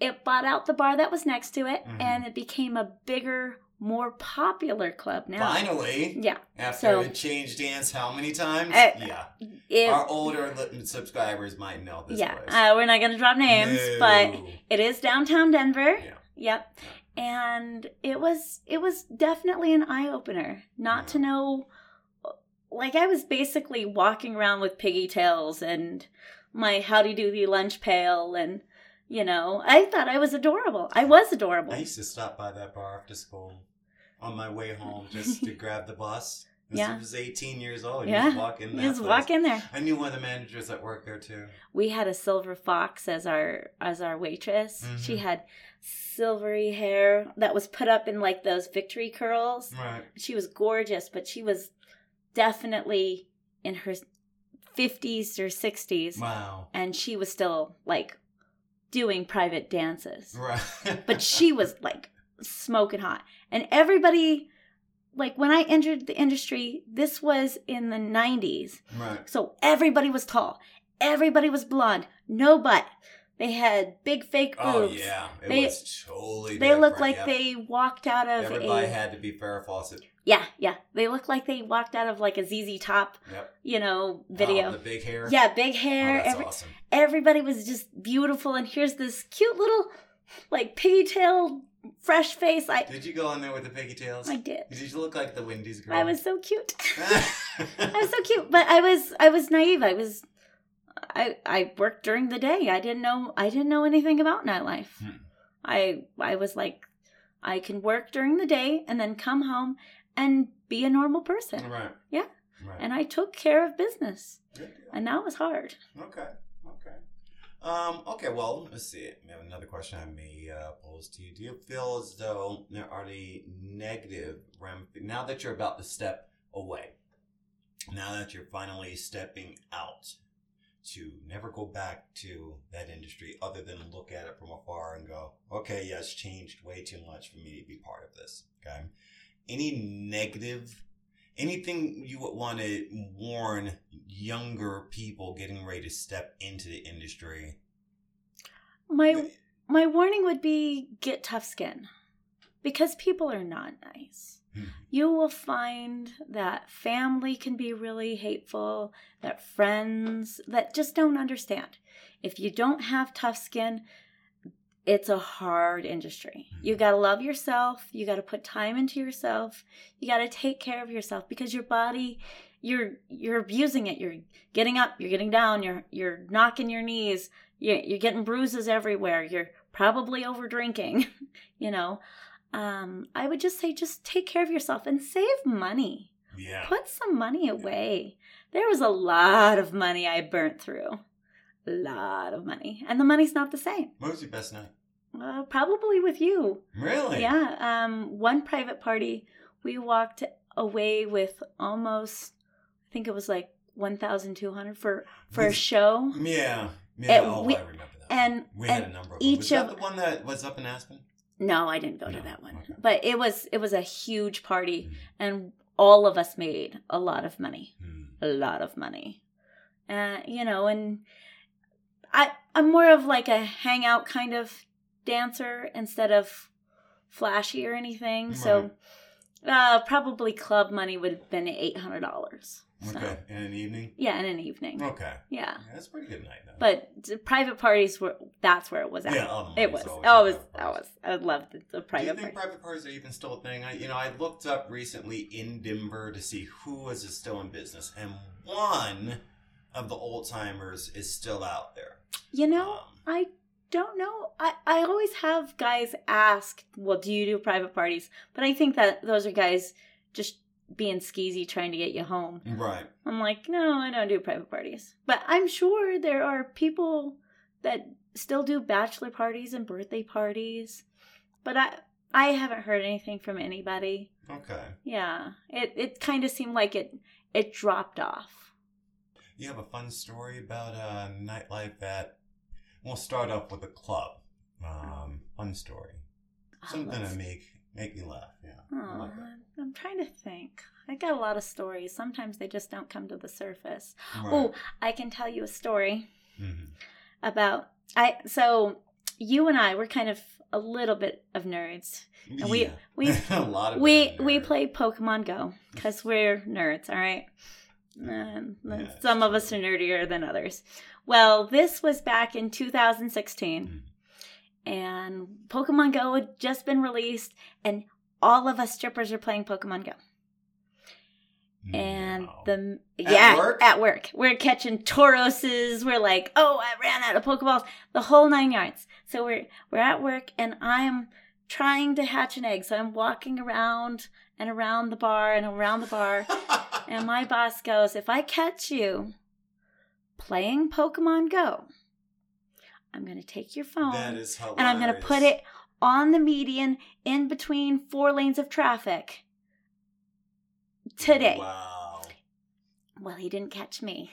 [SPEAKER 2] it bought out the bar that was next to it,
[SPEAKER 3] Mhm.
[SPEAKER 2] and it became a bigger, more popular club now.
[SPEAKER 3] Finally.
[SPEAKER 2] Yeah,
[SPEAKER 3] After
[SPEAKER 2] So-
[SPEAKER 3] it changed hands how many times?
[SPEAKER 2] Uh,
[SPEAKER 3] yeah.
[SPEAKER 2] it,
[SPEAKER 3] Our older subscribers might know this
[SPEAKER 2] yeah.
[SPEAKER 3] place.
[SPEAKER 2] Uh, we're not gonna drop names, but it is downtown Denver.
[SPEAKER 3] Yeah.
[SPEAKER 2] Yep. And it was it was definitely an eye opener not to know like I was basically walking around with pigtails and my howdy doody lunch pail and you know, I thought I was adorable. I was adorable.
[SPEAKER 3] I used to stop by that bar after school on my way home just to <laughs> grab the bus. This
[SPEAKER 2] Yeah.
[SPEAKER 3] was 18 years old. You
[SPEAKER 2] Yeah.
[SPEAKER 3] just walk in
[SPEAKER 2] You just
[SPEAKER 3] place.
[SPEAKER 2] walk in there.
[SPEAKER 3] I knew one of the managers that worked there too.
[SPEAKER 2] We had a silver fox as our as our waitress. She
[SPEAKER 3] Mhm.
[SPEAKER 2] had silvery hair that was put up in like those victory curls.
[SPEAKER 3] Right.
[SPEAKER 2] she was gorgeous, but she was definitely in her 50s or 60s,
[SPEAKER 3] Wow.
[SPEAKER 2] and she was still like doing private dances.
[SPEAKER 3] Right. <laughs>
[SPEAKER 2] But she was like smoking hot. And everybody, like when I entered the industry, this was in the 90s.
[SPEAKER 3] right.
[SPEAKER 2] So everybody was tall, everybody was blonde, no butt. They had big fake oh, boobs.
[SPEAKER 3] Oh yeah, it
[SPEAKER 2] They-
[SPEAKER 3] was totally.
[SPEAKER 2] They looked like
[SPEAKER 3] yep.
[SPEAKER 2] they walked out of
[SPEAKER 3] Everybody
[SPEAKER 2] a
[SPEAKER 3] had to be Farrah Fawcett.
[SPEAKER 2] yeah, yeah. They looked like they walked out of like a ZZ Top
[SPEAKER 3] Yep.
[SPEAKER 2] you know,
[SPEAKER 3] Oh,
[SPEAKER 2] video.
[SPEAKER 3] the big hair.
[SPEAKER 2] yeah, big
[SPEAKER 3] Oh,
[SPEAKER 2] hair.
[SPEAKER 3] that's
[SPEAKER 2] Every,
[SPEAKER 3] awesome.
[SPEAKER 2] Everybody was just beautiful, and here's this cute little, like pigtail, fresh face. I,
[SPEAKER 3] Did you go in there with the piggy tails?
[SPEAKER 2] I did.
[SPEAKER 3] Did you look like the Wendy's girl?
[SPEAKER 2] I was so cute. <laughs> I was so cute, but I was, I was naive. I was, I, I worked during the day. I didn't know, I didn't know anything about nightlife.
[SPEAKER 3] Hmm.
[SPEAKER 2] I, I was like, I can work during the day and then come home and be a normal person.
[SPEAKER 3] right.
[SPEAKER 2] Yeah.
[SPEAKER 3] Right.
[SPEAKER 2] And I took care of business, and that was hard.
[SPEAKER 3] Okay. Okay. Um, okay, well, let's see. We have another question I may uh, pose to you. Do you feel as though there are any negative ram now that you're about to step away? Now that you're finally stepping out, to never go back to that industry other than look at it from afar and go, okay, yeah, it's changed way too much for me to be part of this. Okay. Any negative, anything you would want to warn younger people getting ready to step into the industry?
[SPEAKER 2] My my warning would be get tough skin because people are not nice.
[SPEAKER 3] Hmm.
[SPEAKER 2] You will find that family can be really hateful, that friends that just don't understand. If you don't have tough skin, it's a hard industry. You got to love yourself, you got to put time into yourself. You got to take care of yourself because your body you're you're abusing it. You're getting up, you're getting down, you're you're knocking your knees, you're, you're getting bruises everywhere. You're probably over drinking, <laughs> you know. Um, I would just say just take care of yourself and save money.
[SPEAKER 3] Yeah.
[SPEAKER 2] Put some money away. There was a lot of money I burnt through. A lot of money. And the money's not the same.
[SPEAKER 3] What was your best night?
[SPEAKER 2] Uh, probably with you.
[SPEAKER 3] Really?
[SPEAKER 2] Yeah. Um, one private party, we walked away with almost, I think it was like 1,200 for, for a show.
[SPEAKER 3] Yeah. Yeah.
[SPEAKER 2] And
[SPEAKER 3] oh,
[SPEAKER 2] we-
[SPEAKER 3] I remember that.
[SPEAKER 2] And,
[SPEAKER 3] we
[SPEAKER 2] and
[SPEAKER 3] had a number of
[SPEAKER 2] each
[SPEAKER 3] Was that
[SPEAKER 2] of-
[SPEAKER 3] the one that was up in Aspen?
[SPEAKER 2] No, I didn't go
[SPEAKER 3] No,
[SPEAKER 2] to that one.
[SPEAKER 3] okay.
[SPEAKER 2] But it was it was a huge party
[SPEAKER 3] Mhm.
[SPEAKER 2] and all of us made a lot of money.
[SPEAKER 3] Hmm.
[SPEAKER 2] A lot of money. Uh, you know, and I I'm more of like a hangout kind of dancer instead of flashy or anything. So uh probably club money would have been eight hundred dollars.
[SPEAKER 3] Okay. In an evening?
[SPEAKER 2] Yeah, in an evening.
[SPEAKER 3] Okay.
[SPEAKER 2] Yeah.
[SPEAKER 3] Yeah, that's a pretty good night, though.
[SPEAKER 2] But private parties were that's where it was at.
[SPEAKER 3] Yeah, the
[SPEAKER 2] it was. Oh, it was.
[SPEAKER 3] private
[SPEAKER 2] I
[SPEAKER 3] parties.
[SPEAKER 2] was. I loved the, the
[SPEAKER 3] Do you think
[SPEAKER 2] party.
[SPEAKER 3] private parties are even still a thing? I, you know, I looked up recently in Denver to see who was still in business, and one of the old timers is still out there.
[SPEAKER 2] You know,
[SPEAKER 3] Um,
[SPEAKER 2] I don't know. I, I always have guys ask, well, do you do private parties? But I think that those are guys just being skeezy trying to get you home.
[SPEAKER 3] right.
[SPEAKER 2] I'm like, no, I don't do private parties. But I'm sure there are people that still do bachelor parties and birthday parties. But I I haven't heard anything from anybody.
[SPEAKER 3] Okay.
[SPEAKER 2] Yeah. It it kind of seemed like it it dropped off.
[SPEAKER 3] You have a fun story about uh, nightlife that. We'll start off with a club. Um, fun story. Something to make make me laugh. Yeah. I
[SPEAKER 2] Oh,
[SPEAKER 3] like that.
[SPEAKER 2] I'm trying to think. I got a lot of stories. Sometimes they just don't come to the surface.
[SPEAKER 3] Right.
[SPEAKER 2] Oh, I can tell you a story
[SPEAKER 3] Mhm.
[SPEAKER 2] about I so you and I we're kind of a little bit of nerds. And we
[SPEAKER 3] Yeah.
[SPEAKER 2] we <laughs>
[SPEAKER 3] a lot of
[SPEAKER 2] we we play Pokemon Go cuz we're nerds, all right? And
[SPEAKER 3] Yeah,
[SPEAKER 2] some of us are nerdier than others. Well, this was back in 2016.
[SPEAKER 3] Mhm.
[SPEAKER 2] And Pokemon Go had just been released and all of us strippers are playing Pokemon Go. and
[SPEAKER 3] No.
[SPEAKER 2] the
[SPEAKER 3] At
[SPEAKER 2] yeah
[SPEAKER 3] work?
[SPEAKER 2] at work we're catching tauroses we're like oh i ran out of pokeballs the whole nine yards so we're we're at work and i'm trying to hatch an egg so i'm walking around and around the bar and around the bar <laughs> and my boss goes if i catch you playing pokemon go i'm going to take your phone
[SPEAKER 3] that is hilarious.
[SPEAKER 2] and i'm going to put it on the median in between four lanes of traffic today
[SPEAKER 3] Wow.
[SPEAKER 2] well, he didn't catch me,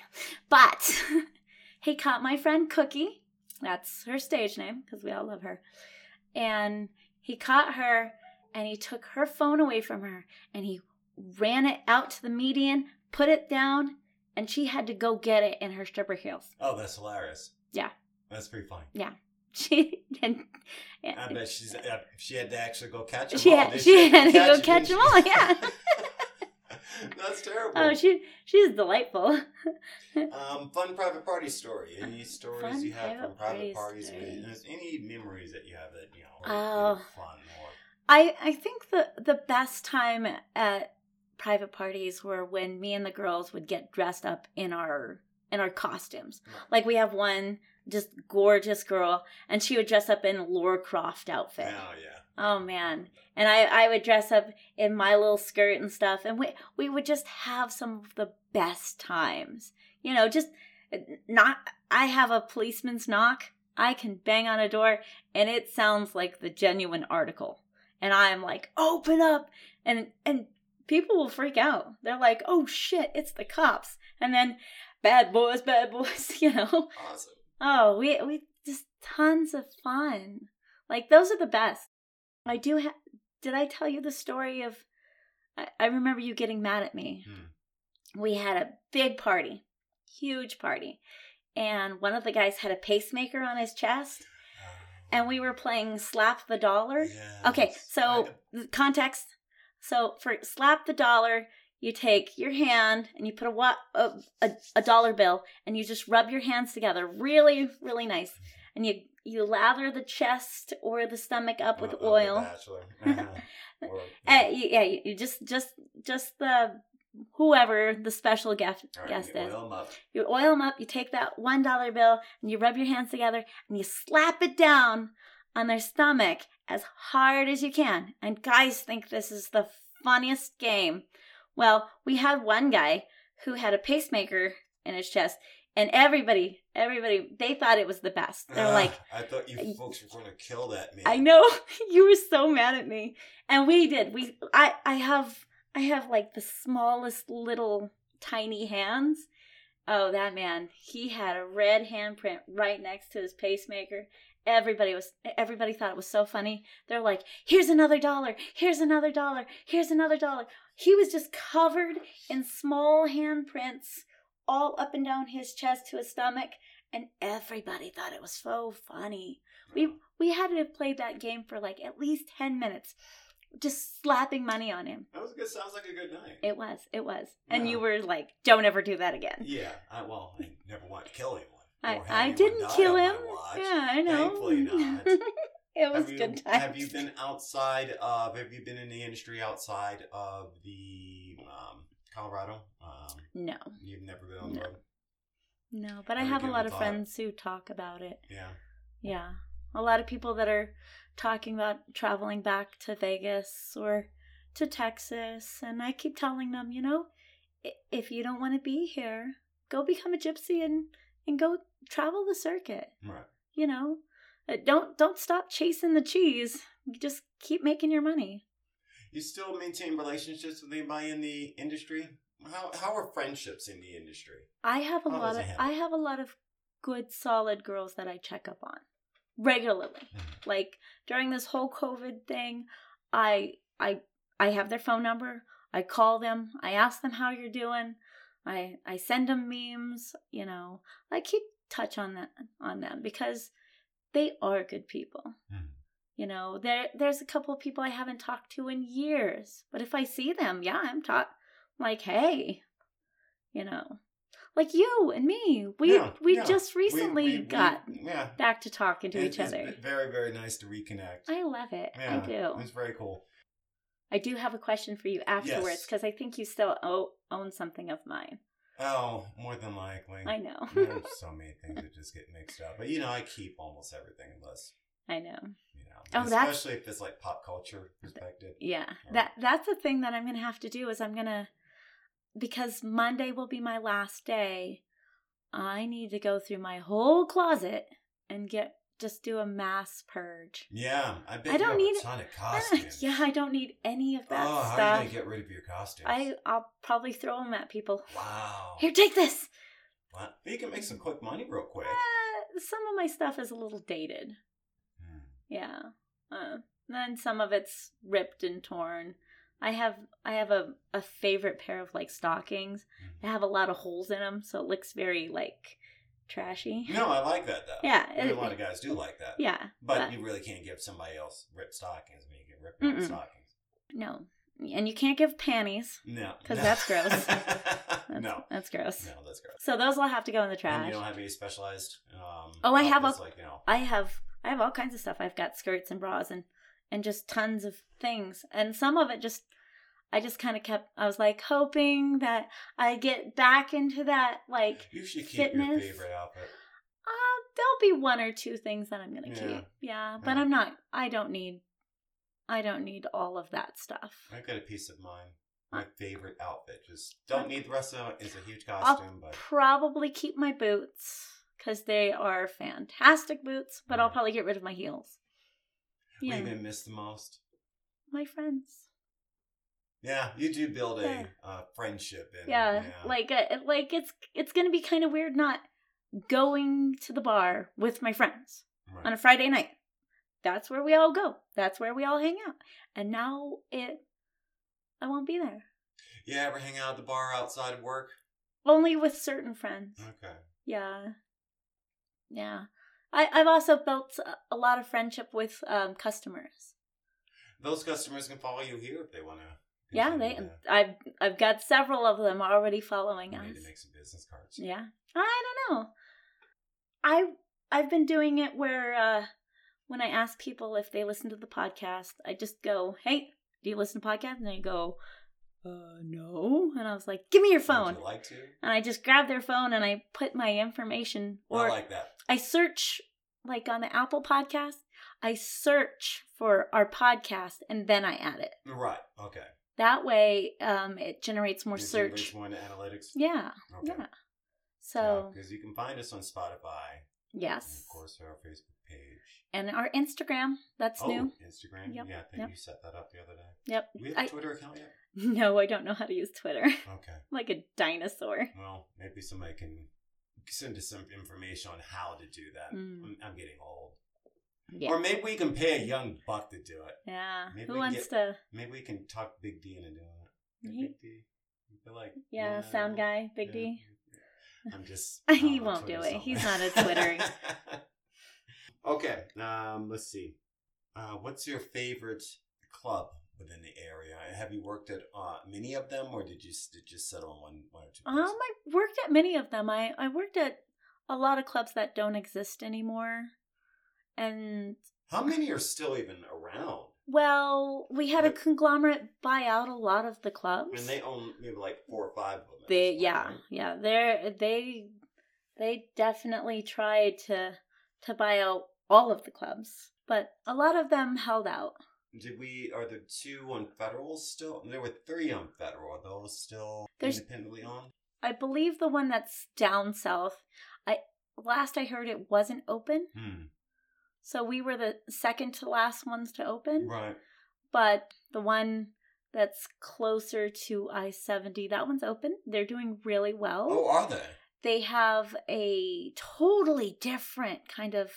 [SPEAKER 2] but <laughs> he caught my friend Cookie. That's her stage name because we all love her. And he caught her and he took her phone away from her and he ran it out to the median, put it down, and she had to go get it in her stripper heels.
[SPEAKER 3] Oh, that's hilarious.
[SPEAKER 2] Yeah.
[SPEAKER 3] That's pretty funny. Yeah. <laughs>
[SPEAKER 2] She and,
[SPEAKER 3] I bet she's uh, she had to actually go catch them
[SPEAKER 2] she
[SPEAKER 3] all.
[SPEAKER 2] had
[SPEAKER 3] did
[SPEAKER 2] she had to go catch
[SPEAKER 3] didn't
[SPEAKER 2] them all. Yeah. <laughs>
[SPEAKER 3] That's terrible.
[SPEAKER 2] Oh, she she's delightful. <laughs>
[SPEAKER 3] um, fun private party story. Any stories
[SPEAKER 2] Fun
[SPEAKER 3] you have from
[SPEAKER 2] private
[SPEAKER 3] parties?
[SPEAKER 2] stories.
[SPEAKER 3] Any memories that you have that you know were
[SPEAKER 2] Oh.
[SPEAKER 3] fun or
[SPEAKER 2] I I think the the best time at private parties were when me and the girls would get dressed up in our in our costumes.
[SPEAKER 3] Right.
[SPEAKER 2] Like we have one just gorgeous girl and she would dress up in Laura Croft outfit.
[SPEAKER 3] oh yeah.
[SPEAKER 2] Oh man. And I I would dress up in my little skirt and stuff and we we would just have some of the best times. You know, just uh, not I have a policeman's knock. I can bang on a door and it sounds like the genuine article. And I'm like, "Open up." And and people will freak out. They're like, "Oh shit, it's the cops." And then bad boys, bad boys, <laughs> you know.
[SPEAKER 3] Awesome.
[SPEAKER 2] Oh, we we just tons of fun. Like those are the best. I do have. Did I tell you the story of? I, I remember you getting mad at me.
[SPEAKER 3] Hmm.
[SPEAKER 2] We had a big party, huge party, and one of the guys had a pacemaker on his chest, and we were playing slap the dollar. Okay, so
[SPEAKER 3] I-
[SPEAKER 2] context. So for slap the dollar, you take your hand and you put a, wa- a, a a dollar bill and you just rub your hands together, really, really nice, and you you lather the chest or the stomach up with
[SPEAKER 3] Uh,
[SPEAKER 2] oil.
[SPEAKER 3] Bachelor. Uh-huh. <laughs> Or-
[SPEAKER 2] Uh, you- yeah, you just just just the whoever the special guest
[SPEAKER 3] right,
[SPEAKER 2] guest
[SPEAKER 3] you
[SPEAKER 2] is.
[SPEAKER 3] oil.
[SPEAKER 2] You oil them up. You take that one dollar bill and you rub your hands together and you slap it down on their stomach as hard as you can. And guys think this is the funniest game. Well, we had one guy who had a pacemaker in his chest, and everybody, everybody, they thought it was the best. They're
[SPEAKER 3] Ah,
[SPEAKER 2] like,
[SPEAKER 3] I thought you folks were going to kill that man.
[SPEAKER 2] I know <laughs> you were so mad at me, and we did. We, I, I have, I have like the smallest little tiny hands. Oh, that man, he had a red handprint right next to his pacemaker. Everybody was, everybody thought it was so funny. They're like, "Here's another dollar. Here's another dollar. Here's another dollar." He was just covered in small handprints all up and down his chest to his stomach, and everybody thought it was so funny. We we had to have played that game for like at least ten minutes, just slapping money on him.
[SPEAKER 3] That was a good. Sounds like a good night.
[SPEAKER 2] It was, it was, and you were like, "Don't ever do that again."
[SPEAKER 3] yeah. I, well, I never want to kill anyone.
[SPEAKER 2] I, I didn't kill him. Yeah, I know.
[SPEAKER 3] Thankfully <laughs> not.
[SPEAKER 2] it was
[SPEAKER 3] have you,
[SPEAKER 2] good times.
[SPEAKER 3] Have you been outside of? Have you been in the industry outside of the um, Colorado? Um,
[SPEAKER 2] No,
[SPEAKER 3] you've never been on the
[SPEAKER 2] No.
[SPEAKER 3] road.
[SPEAKER 2] no, but I
[SPEAKER 3] Have
[SPEAKER 2] have a lot of
[SPEAKER 3] thought?
[SPEAKER 2] friends who talk about it.
[SPEAKER 3] Yeah.
[SPEAKER 2] Yeah. A lot of people that are talking about traveling back to Vegas or to Texas. And I keep telling them, you know, if you don't want to be here, go become a gypsy and, and go travel the circuit.
[SPEAKER 3] Right.
[SPEAKER 2] You know, Uh, don't don't stop chasing the cheese. Just keep making your money.
[SPEAKER 3] You still maintain relationships with anybody in the industry? How how are friendships in the industry?
[SPEAKER 2] I have a
[SPEAKER 3] How
[SPEAKER 2] lot of? I have a lot of good solid girls that I check up on regularly.
[SPEAKER 3] Mhm.
[SPEAKER 2] Like during this whole COVID thing, I I I have their phone number. I call them. I ask them how you're doing. I I send them memes. You know, I keep touch on that on them because they are good people.
[SPEAKER 3] Mhm.
[SPEAKER 2] You know, there there's a couple of people I haven't talked to in years, but if I see them, yeah, I'm talk like, hey, you know, like you and me. We
[SPEAKER 3] Yeah,
[SPEAKER 2] we
[SPEAKER 3] yeah.
[SPEAKER 2] just recently
[SPEAKER 3] we- we-
[SPEAKER 2] got
[SPEAKER 3] yeah.
[SPEAKER 2] back to talking to
[SPEAKER 3] It-
[SPEAKER 2] each other.
[SPEAKER 3] very very nice to reconnect.
[SPEAKER 2] I love it. I do.
[SPEAKER 3] It's very cool.
[SPEAKER 2] I do have a question for you afterwards
[SPEAKER 3] Yes.
[SPEAKER 2] because I think you still owe, own something of mine.
[SPEAKER 3] Oh, more than likely.
[SPEAKER 2] I know.
[SPEAKER 3] There's <laughs> so many things that just get mixed up. But you know, I keep almost everything unless
[SPEAKER 2] I know.
[SPEAKER 3] you know.
[SPEAKER 2] Oh, that's-
[SPEAKER 3] especially if it's like pop culture perspective.
[SPEAKER 2] Yeah. That that's the thing that I'm going to have to do is I'm going to because Monday will be my last day. I need to go through my whole closet and get just do a mass purge.
[SPEAKER 3] Yeah, I bet
[SPEAKER 2] I don't need-
[SPEAKER 3] a ton of <laughs> costumes.
[SPEAKER 2] yeah, I don't need any of that stuff.
[SPEAKER 3] oh, how are you gonna get rid of your costumes?
[SPEAKER 2] I I'll probably throw them at people.
[SPEAKER 3] wow.
[SPEAKER 2] Here, take this.
[SPEAKER 3] What? You can make some quick money real quick.
[SPEAKER 2] Uh, some of my stuff is a little dated.
[SPEAKER 3] Hmm.
[SPEAKER 2] Yeah. Uh, then some of it's ripped and torn. I have I have a, a favorite pair of like stockings. They have a lot of holes in them, so it looks very like trashy.
[SPEAKER 3] No, I like that though.
[SPEAKER 2] Yeah, it-
[SPEAKER 3] a lot of guys do like that.
[SPEAKER 2] Yeah,
[SPEAKER 3] But
[SPEAKER 2] but-
[SPEAKER 3] you really can't give somebody else ripped stockings when you get ripped
[SPEAKER 2] Mm-mm.
[SPEAKER 3] stockings.
[SPEAKER 2] no, and you can't give panties.
[SPEAKER 3] No.
[SPEAKER 2] 'Cause
[SPEAKER 3] No.
[SPEAKER 2] that's gross. <laughs> That's,
[SPEAKER 3] no.
[SPEAKER 2] that's gross.
[SPEAKER 3] No, that's gross.
[SPEAKER 2] So those will have to go in the
[SPEAKER 3] And
[SPEAKER 2] trash.
[SPEAKER 3] you don't have any specialized. Um,
[SPEAKER 2] Oh, I have
[SPEAKER 3] outfits
[SPEAKER 2] a-
[SPEAKER 3] like you know.
[SPEAKER 2] I have I have all kinds of stuff. I've got skirts and bras and and just tons of things. And some of it just I just kind of kept I was like hoping that I get back into that like
[SPEAKER 3] You should keep your
[SPEAKER 2] fitness.
[SPEAKER 3] favorite outfit.
[SPEAKER 2] uh there'll be one or two things that I'm going to
[SPEAKER 3] Yeah.
[SPEAKER 2] keep. Yeah, but
[SPEAKER 3] Yeah.
[SPEAKER 2] I'm not I don't need I don't need all of that stuff.
[SPEAKER 3] I've got a piece of mine. My favorite outfit. Just don't need the rest of it. It's a huge
[SPEAKER 2] I'll
[SPEAKER 3] costume, but
[SPEAKER 2] probably keep my boots cuz they are fantastic boots, but I'll probably get rid of my heels.
[SPEAKER 3] what
[SPEAKER 2] Yeah,
[SPEAKER 3] you gonna miss the most?
[SPEAKER 2] my friends.
[SPEAKER 3] Yeah, you do build a
[SPEAKER 2] Yeah.
[SPEAKER 3] uh, friendship. And,
[SPEAKER 2] yeah, like uh, like it's it's gonna be kind of weird not going to the bar with my friends
[SPEAKER 3] Right.
[SPEAKER 2] on a Friday night. That's where we all go. That's where we all hang out. And now it, I won't be there.
[SPEAKER 3] You ever hang out at the bar outside of work?
[SPEAKER 2] Only with certain friends.
[SPEAKER 3] Okay.
[SPEAKER 2] Yeah, yeah. I I've also built a- a lot of friendship with um, customers.
[SPEAKER 3] Those customers can follow you here if they want to.
[SPEAKER 2] Yeah, they. I've I've got several of them already following
[SPEAKER 3] You
[SPEAKER 2] us.
[SPEAKER 3] need to make some business cards.
[SPEAKER 2] Yeah. I don't know. I I've been doing it where uh when I ask people if they listen to the podcast, I just go, "Hey, do you listen to podcasts?" And they go, "Uh, no." And I was like, "Give me your
[SPEAKER 3] Would
[SPEAKER 2] phone."
[SPEAKER 3] you like to?
[SPEAKER 2] And I just grab their phone and I put my information or
[SPEAKER 3] I like that.
[SPEAKER 2] I search like on the Apple podcast, I search for our podcast and then I add it.
[SPEAKER 3] Right. Okay.
[SPEAKER 2] That way um it generates more
[SPEAKER 3] It
[SPEAKER 2] search.
[SPEAKER 3] more into analytics.
[SPEAKER 2] Yeah.
[SPEAKER 3] Okay.
[SPEAKER 2] Yeah. So,
[SPEAKER 3] because you can find us on Spotify and
[SPEAKER 2] yes.
[SPEAKER 3] of course our Facebook page.
[SPEAKER 2] and our Instagram. That's
[SPEAKER 3] oh,
[SPEAKER 2] new.
[SPEAKER 3] Instagram.
[SPEAKER 2] Yep,
[SPEAKER 3] Yeah, I think
[SPEAKER 2] yep.
[SPEAKER 3] you set that up the other day.
[SPEAKER 2] Yep.
[SPEAKER 3] Do we have a
[SPEAKER 2] I,
[SPEAKER 3] Twitter account yet? <laughs>
[SPEAKER 2] no, I don't know how to use Twitter. <laughs>
[SPEAKER 3] Okay.
[SPEAKER 2] like a dinosaur.
[SPEAKER 3] Well, maybe somebody can send us some information on how to do that.
[SPEAKER 2] Mm.
[SPEAKER 3] I'm, I'm getting old.
[SPEAKER 2] Yeah.
[SPEAKER 3] Or maybe we can pay a young buck to do it.
[SPEAKER 2] yeah.
[SPEAKER 3] maybe
[SPEAKER 2] Who
[SPEAKER 3] we
[SPEAKER 2] wants
[SPEAKER 3] get-
[SPEAKER 2] to?
[SPEAKER 3] Maybe we can talk Big D into doing it. Big D. Feel like
[SPEAKER 2] Yeah, sound guy, Big
[SPEAKER 3] Yeah.
[SPEAKER 2] D.
[SPEAKER 3] I'm just. <laughs>
[SPEAKER 2] He won't do it.
[SPEAKER 3] so
[SPEAKER 2] He's not a Twitter. <laughs>
[SPEAKER 3] okay. Um. Let's see. Uh, what's your favorite club within the area? Have you worked at uh, many of them, or did you did you settle on one one or two?
[SPEAKER 2] Um,
[SPEAKER 3] places?
[SPEAKER 2] I worked at many of them. I I worked at a lot of clubs that don't exist anymore, and
[SPEAKER 3] How many are still even around?
[SPEAKER 2] well, we had a conglomerate buy out a lot of the clubs.
[SPEAKER 3] And they own maybe like four or five of them.
[SPEAKER 2] they yeah
[SPEAKER 3] right?
[SPEAKER 2] yeah they're they they definitely tried to to buy out all of the clubs but a lot of them held out
[SPEAKER 3] Did we? Are there two on federal still? There were three on federal. Are those still
[SPEAKER 2] There's-
[SPEAKER 3] independently owned?
[SPEAKER 2] i believe the one that's down south i last i heard it wasn't open
[SPEAKER 3] Hmm.
[SPEAKER 2] So we were the second to last ones to open
[SPEAKER 3] Right.
[SPEAKER 2] but the one that's closer to i-70 that one's open they're doing really well
[SPEAKER 3] Oh, are they?
[SPEAKER 2] they have a totally different kind of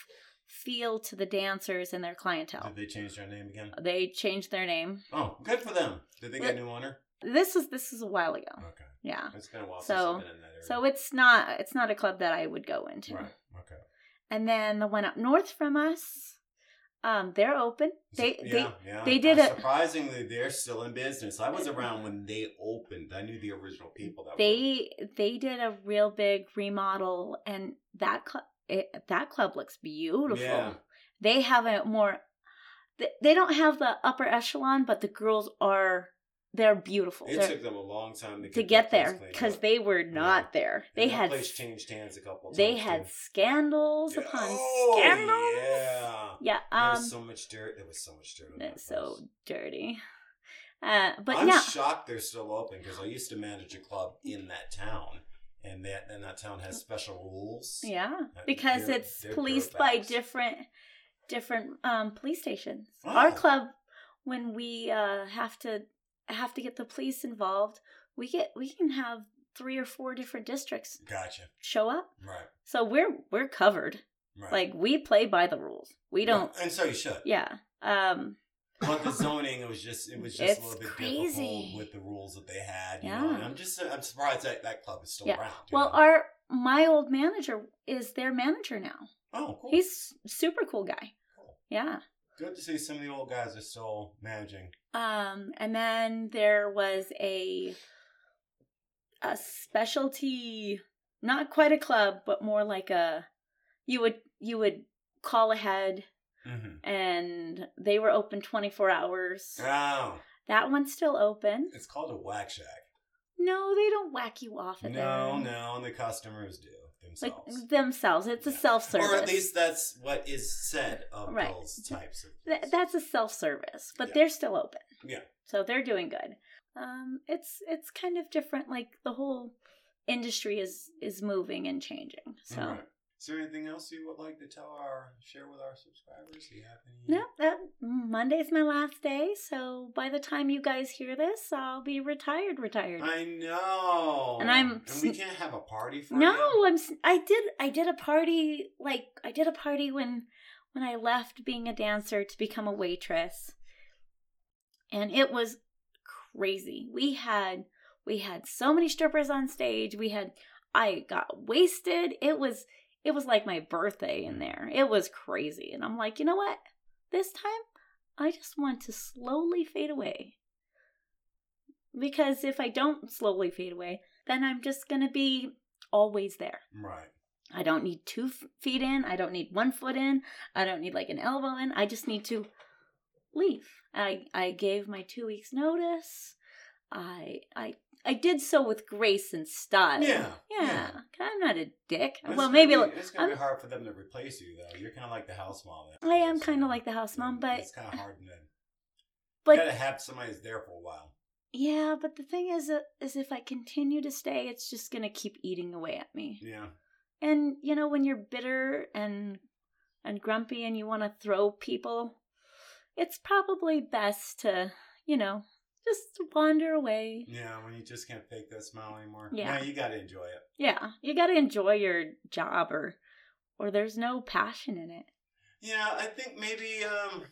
[SPEAKER 2] feel to the dancers and their clientele.
[SPEAKER 3] Did they change their name again?
[SPEAKER 2] They changed their name.
[SPEAKER 3] Oh, good for them. Did they get a new owner?
[SPEAKER 2] This was this is a while ago.
[SPEAKER 3] Okay.
[SPEAKER 2] Yeah.
[SPEAKER 3] It's been a while
[SPEAKER 2] So-
[SPEAKER 3] since I've been in that area.
[SPEAKER 2] So it's not it's not a club that I would go into.
[SPEAKER 3] right. Okay.
[SPEAKER 2] And then the one up north from us, um, they're open. They
[SPEAKER 3] yeah,
[SPEAKER 2] they
[SPEAKER 3] yeah.
[SPEAKER 2] they did
[SPEAKER 3] Uh,
[SPEAKER 2] it-
[SPEAKER 3] Surprisingly, they're still in business. I was around when they opened. I knew the original people that were.
[SPEAKER 2] they they did a real big remodel and that club it, that club looks beautiful.
[SPEAKER 3] Yeah.
[SPEAKER 2] They have a more they, they don't have the upper echelon, but the girls are they're beautiful.
[SPEAKER 3] It
[SPEAKER 2] They're-
[SPEAKER 3] took them a long time to get,
[SPEAKER 2] to get there because they were not there. They had
[SPEAKER 3] place changed hands a couple times.
[SPEAKER 2] they had
[SPEAKER 3] too.
[SPEAKER 2] scandals
[SPEAKER 3] Yeah.
[SPEAKER 2] upon
[SPEAKER 3] oh,
[SPEAKER 2] scandals.
[SPEAKER 3] Yeah.
[SPEAKER 2] Yeah,
[SPEAKER 3] there
[SPEAKER 2] um,
[SPEAKER 3] was so much dirt. There was so much dirt.
[SPEAKER 2] It's so dirty. Uh, but
[SPEAKER 3] I'm
[SPEAKER 2] yeah,
[SPEAKER 3] shocked they're still open because I used to manage a club in that town, and that and that town has special rules.
[SPEAKER 2] yeah,
[SPEAKER 3] Uh,
[SPEAKER 2] because
[SPEAKER 3] they're-
[SPEAKER 2] it's
[SPEAKER 3] they're
[SPEAKER 2] policed by different different um, police stations.
[SPEAKER 3] Oh.
[SPEAKER 2] Our club, when we uh, have to have to get the police involved, we get we can have three or four different districts
[SPEAKER 3] Gotcha.
[SPEAKER 2] show up.
[SPEAKER 3] Right.
[SPEAKER 2] So we're we're covered.
[SPEAKER 3] Right.
[SPEAKER 2] Like we play by the rules. We don't.
[SPEAKER 3] Yeah, and so you should.
[SPEAKER 2] Yeah. Um.
[SPEAKER 3] But the <laughs> zoning, it was just it was just a little bit
[SPEAKER 2] crazy.
[SPEAKER 3] difficult with the rules that they had. You
[SPEAKER 2] Yeah.
[SPEAKER 3] know? And I'm just I'm surprised that that club is still
[SPEAKER 2] Yeah.
[SPEAKER 3] around.
[SPEAKER 2] Well,
[SPEAKER 3] know?
[SPEAKER 2] our my old manager is their manager now.
[SPEAKER 3] oh, cool.
[SPEAKER 2] He's super cool guy.
[SPEAKER 3] Cool.
[SPEAKER 2] Yeah.
[SPEAKER 3] Good to see some of the old guys are still managing.
[SPEAKER 2] Um, and then there was a a specialty, not quite a club, but more like a you would you would call ahead,
[SPEAKER 3] Mm-hmm.
[SPEAKER 2] and they were open twenty four hours.
[SPEAKER 3] Oh,
[SPEAKER 2] That one's still open.
[SPEAKER 3] it's called a whack shack.
[SPEAKER 2] No, they don't whack you off at
[SPEAKER 3] No, no, the customers do
[SPEAKER 2] Like
[SPEAKER 3] themselves.
[SPEAKER 2] themselves. It's a self service.
[SPEAKER 3] or at least that's what is said of
[SPEAKER 2] Right.
[SPEAKER 3] those types of.
[SPEAKER 2] Th- that's a self service, but
[SPEAKER 3] Yeah.
[SPEAKER 2] they're still open.
[SPEAKER 3] Yeah.
[SPEAKER 2] So they're doing good. Um, it's it's kind of different. Like the whole industry is is moving and changing. So
[SPEAKER 3] Right. Is there anything else you would like to tell our share with our subscribers? Do you have any?
[SPEAKER 2] No, that Monday's my last day, so by the time you guys hear this, I'll be retired. Retired.
[SPEAKER 3] I know.
[SPEAKER 2] And I'm
[SPEAKER 3] And we can't have a party for
[SPEAKER 2] no,
[SPEAKER 3] you.
[SPEAKER 2] I'm. I did. I did a party. Like I did a party when when I left being a dancer to become a waitress, and it was crazy. We had we had so many strippers on stage. We had. I got wasted. It was it was like my birthday in hmm. there. It was crazy, and I'm like, you know what? This time, I just want to slowly fade away. Because if I don't slowly fade away, then I'm just gonna be always there.
[SPEAKER 3] Right.
[SPEAKER 2] I don't need two feet in. I don't need one foot in. I don't need like an elbow in. I just need to leave. I I gave my two weeks notice. I I I did so with grace and style.
[SPEAKER 3] Yeah,
[SPEAKER 2] yeah.
[SPEAKER 3] yeah.
[SPEAKER 2] I'm not a dick.
[SPEAKER 3] It's
[SPEAKER 2] well, maybe
[SPEAKER 3] be, it's gonna be
[SPEAKER 2] I'm-
[SPEAKER 3] hard for them to replace you though. You're kind of like the house mom.
[SPEAKER 2] I am kind of like the house mom, but
[SPEAKER 3] it's kind of hard to. <sighs>
[SPEAKER 2] but
[SPEAKER 3] gotta have somebody that's there for a while.
[SPEAKER 2] yeah. But the thing is, uh, is if I continue to stay, it's just gonna keep eating away at me.
[SPEAKER 3] Yeah.
[SPEAKER 2] And you know, when you're bitter and and grumpy and you want to throw people, it's probably best to, you know, just wander away.
[SPEAKER 3] Yeah, when you just can't fake that smile anymore.
[SPEAKER 2] Yeah.
[SPEAKER 3] You gotta enjoy it.
[SPEAKER 2] Yeah, you got to enjoy your job or or there's no passion in it.
[SPEAKER 3] Yeah, I think maybe um,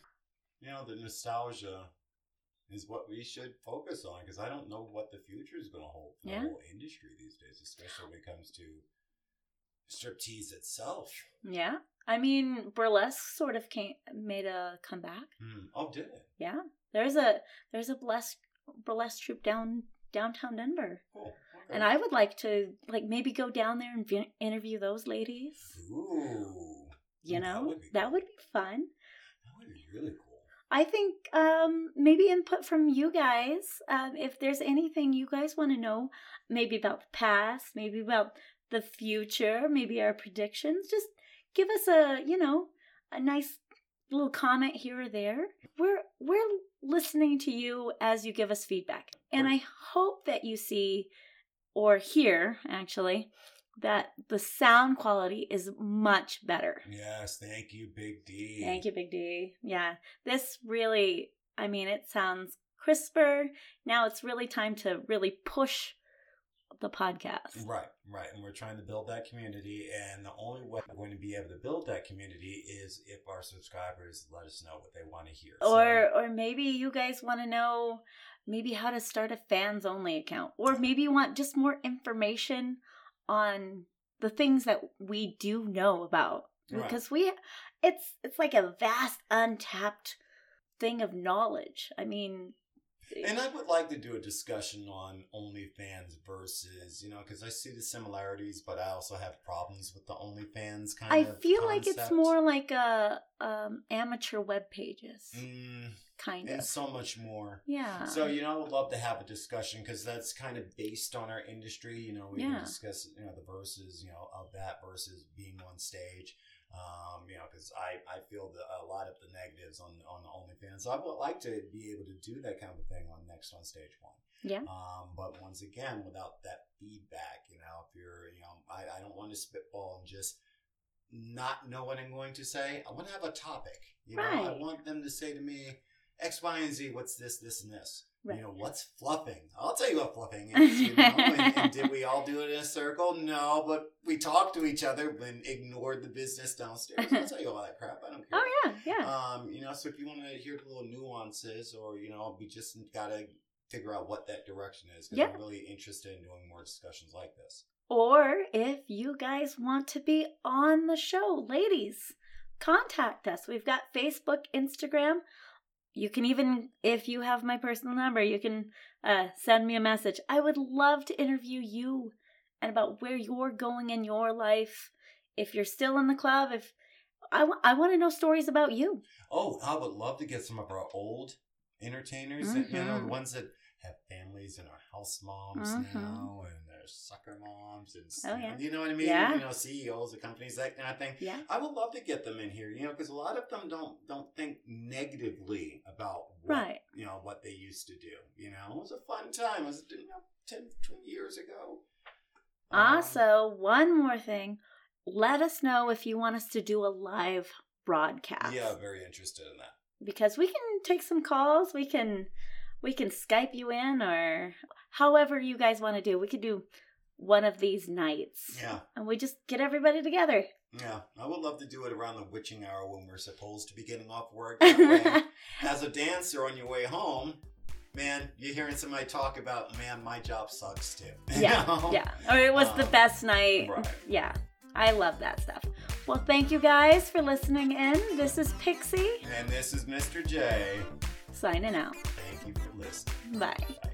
[SPEAKER 3] you know, the nostalgia is what we should focus on because I don't know what the future is going to hold for
[SPEAKER 2] Yeah.
[SPEAKER 3] the whole industry these days, especially when it comes to striptease itself.
[SPEAKER 2] Yeah. I mean, burlesque sort of came made a comeback.
[SPEAKER 3] Hmm. Oh, did it?
[SPEAKER 2] Yeah. There's a there's a burlesque burlesque troupe down downtown Denver.
[SPEAKER 3] Cool. Okay.
[SPEAKER 2] And I would like to like maybe go down there and vi- interview those ladies.
[SPEAKER 3] Ooh.
[SPEAKER 2] You
[SPEAKER 3] Ooh, that
[SPEAKER 2] know,
[SPEAKER 3] would be
[SPEAKER 2] that would be fun.
[SPEAKER 3] That would be really cool.
[SPEAKER 2] I think um, maybe input from you guys. Um, if there's anything you guys want to know, maybe about the past, maybe about the future, maybe our predictions, just give us a you know a nice little comment here or there. We're we're listening to you as you give us feedback, and I hope that you see or hear actually that the sound quality is much better.
[SPEAKER 3] Yes, thank you, Big D.
[SPEAKER 2] Thank you, Big D. Yeah, this really, I mean, it sounds crisper. Now it's really time to really push the podcast.
[SPEAKER 3] Right, right. And we're trying to build that community. And the only way we're going to be able to build that community is if our subscribers let us know what they want to hear.
[SPEAKER 2] Or, or maybe you guys want to know maybe how to start a fans only account, or maybe you want just more information on the things that we do know about
[SPEAKER 3] Right.
[SPEAKER 2] because we it's it's like a vast untapped thing of knowledge i mean
[SPEAKER 3] And I would like to do a discussion on OnlyFans versus, you know, because I see the similarities, but I also have problems with the OnlyFans kind
[SPEAKER 2] I
[SPEAKER 3] of.
[SPEAKER 2] I feel like it's more like a um, amateur web pages,
[SPEAKER 3] Mm,
[SPEAKER 2] kind of, and
[SPEAKER 3] so much more.
[SPEAKER 2] Yeah.
[SPEAKER 3] So you know, I would love to have a discussion because that's kind of based on our industry. You know, we
[SPEAKER 2] Yeah.
[SPEAKER 3] can discuss you know the verses you know of that versus being on stage. Um, you know, because I I feel the, a lot of the negatives on on the OnlyFans. So I would like to be able to do that kind of thing on next on stage one.
[SPEAKER 2] yeah.
[SPEAKER 3] Um, but once again, without that feedback, you know, if you're, you know, I, I don't want to spitball and just not know what I'm going to say. I want to have a topic. You know, I want them to say to me, X, Y, and Z, what's this, this, and this.
[SPEAKER 2] Right.
[SPEAKER 3] You know, what's fluffing? I'll tell you what fluffing is. You know, and, <laughs> and did we all do it in a circle? No, but we talked to each other and ignored the business downstairs. I'll <laughs> tell you all that crap. I don't care.
[SPEAKER 2] Oh yeah, yeah.
[SPEAKER 3] Um, you know, so if you want to hear the little nuances, or you know, we just gotta figure out what that direction is. Because
[SPEAKER 2] Yep.
[SPEAKER 3] I'm really interested in doing more discussions like this.
[SPEAKER 2] Or if you guys want to be on the show, ladies, contact us. We've got Facebook, Instagram. You can even, if you have my personal number, you can uh, send me a message. I would love to interview you and about where you're going in your life. If you're still in the club, if I want to know stories about you.
[SPEAKER 3] Oh, I would love to get some of our old entertainers. that, You know, the
[SPEAKER 2] Mhm.
[SPEAKER 3] ones that have families and are house moms
[SPEAKER 2] Mhm.
[SPEAKER 3] now, and sucker moms, and
[SPEAKER 2] Oh, yeah.
[SPEAKER 3] you know what I mean.
[SPEAKER 2] Yeah.
[SPEAKER 3] You know, CEOs of companies, that kind of thing.
[SPEAKER 2] Yeah.
[SPEAKER 3] I would love to get them in here, you know, because a lot of them don't don't think negatively about what,
[SPEAKER 2] Right.
[SPEAKER 3] you know what they used to do. You know, it was a fun time. It was you know, 10, 20 years ago. Um,
[SPEAKER 2] Also, one more thing. let us know if you want us to do a live broadcast.
[SPEAKER 3] Yeah, very interested in that.
[SPEAKER 2] Because we can take some calls. We can we can Skype you in or however you guys want to do. We could do one of these nights.
[SPEAKER 3] Yeah,
[SPEAKER 2] And we just get everybody together.
[SPEAKER 3] yeah. I would love to do it around the witching hour when we're supposed to be getting off work. <laughs> As a dancer on your way home, man, you're hearing somebody talk about, man, my job sucks too. <laughs>
[SPEAKER 2] Yeah.
[SPEAKER 3] know?
[SPEAKER 2] Yeah. Or it was the
[SPEAKER 3] Um,
[SPEAKER 2] best night.
[SPEAKER 3] right.
[SPEAKER 2] Yeah. I love that stuff. Well, thank you guys for listening in. This is Pixie
[SPEAKER 3] And this is Mr. J.
[SPEAKER 2] signing out.
[SPEAKER 3] Listening.
[SPEAKER 2] Bye.
[SPEAKER 3] Bye.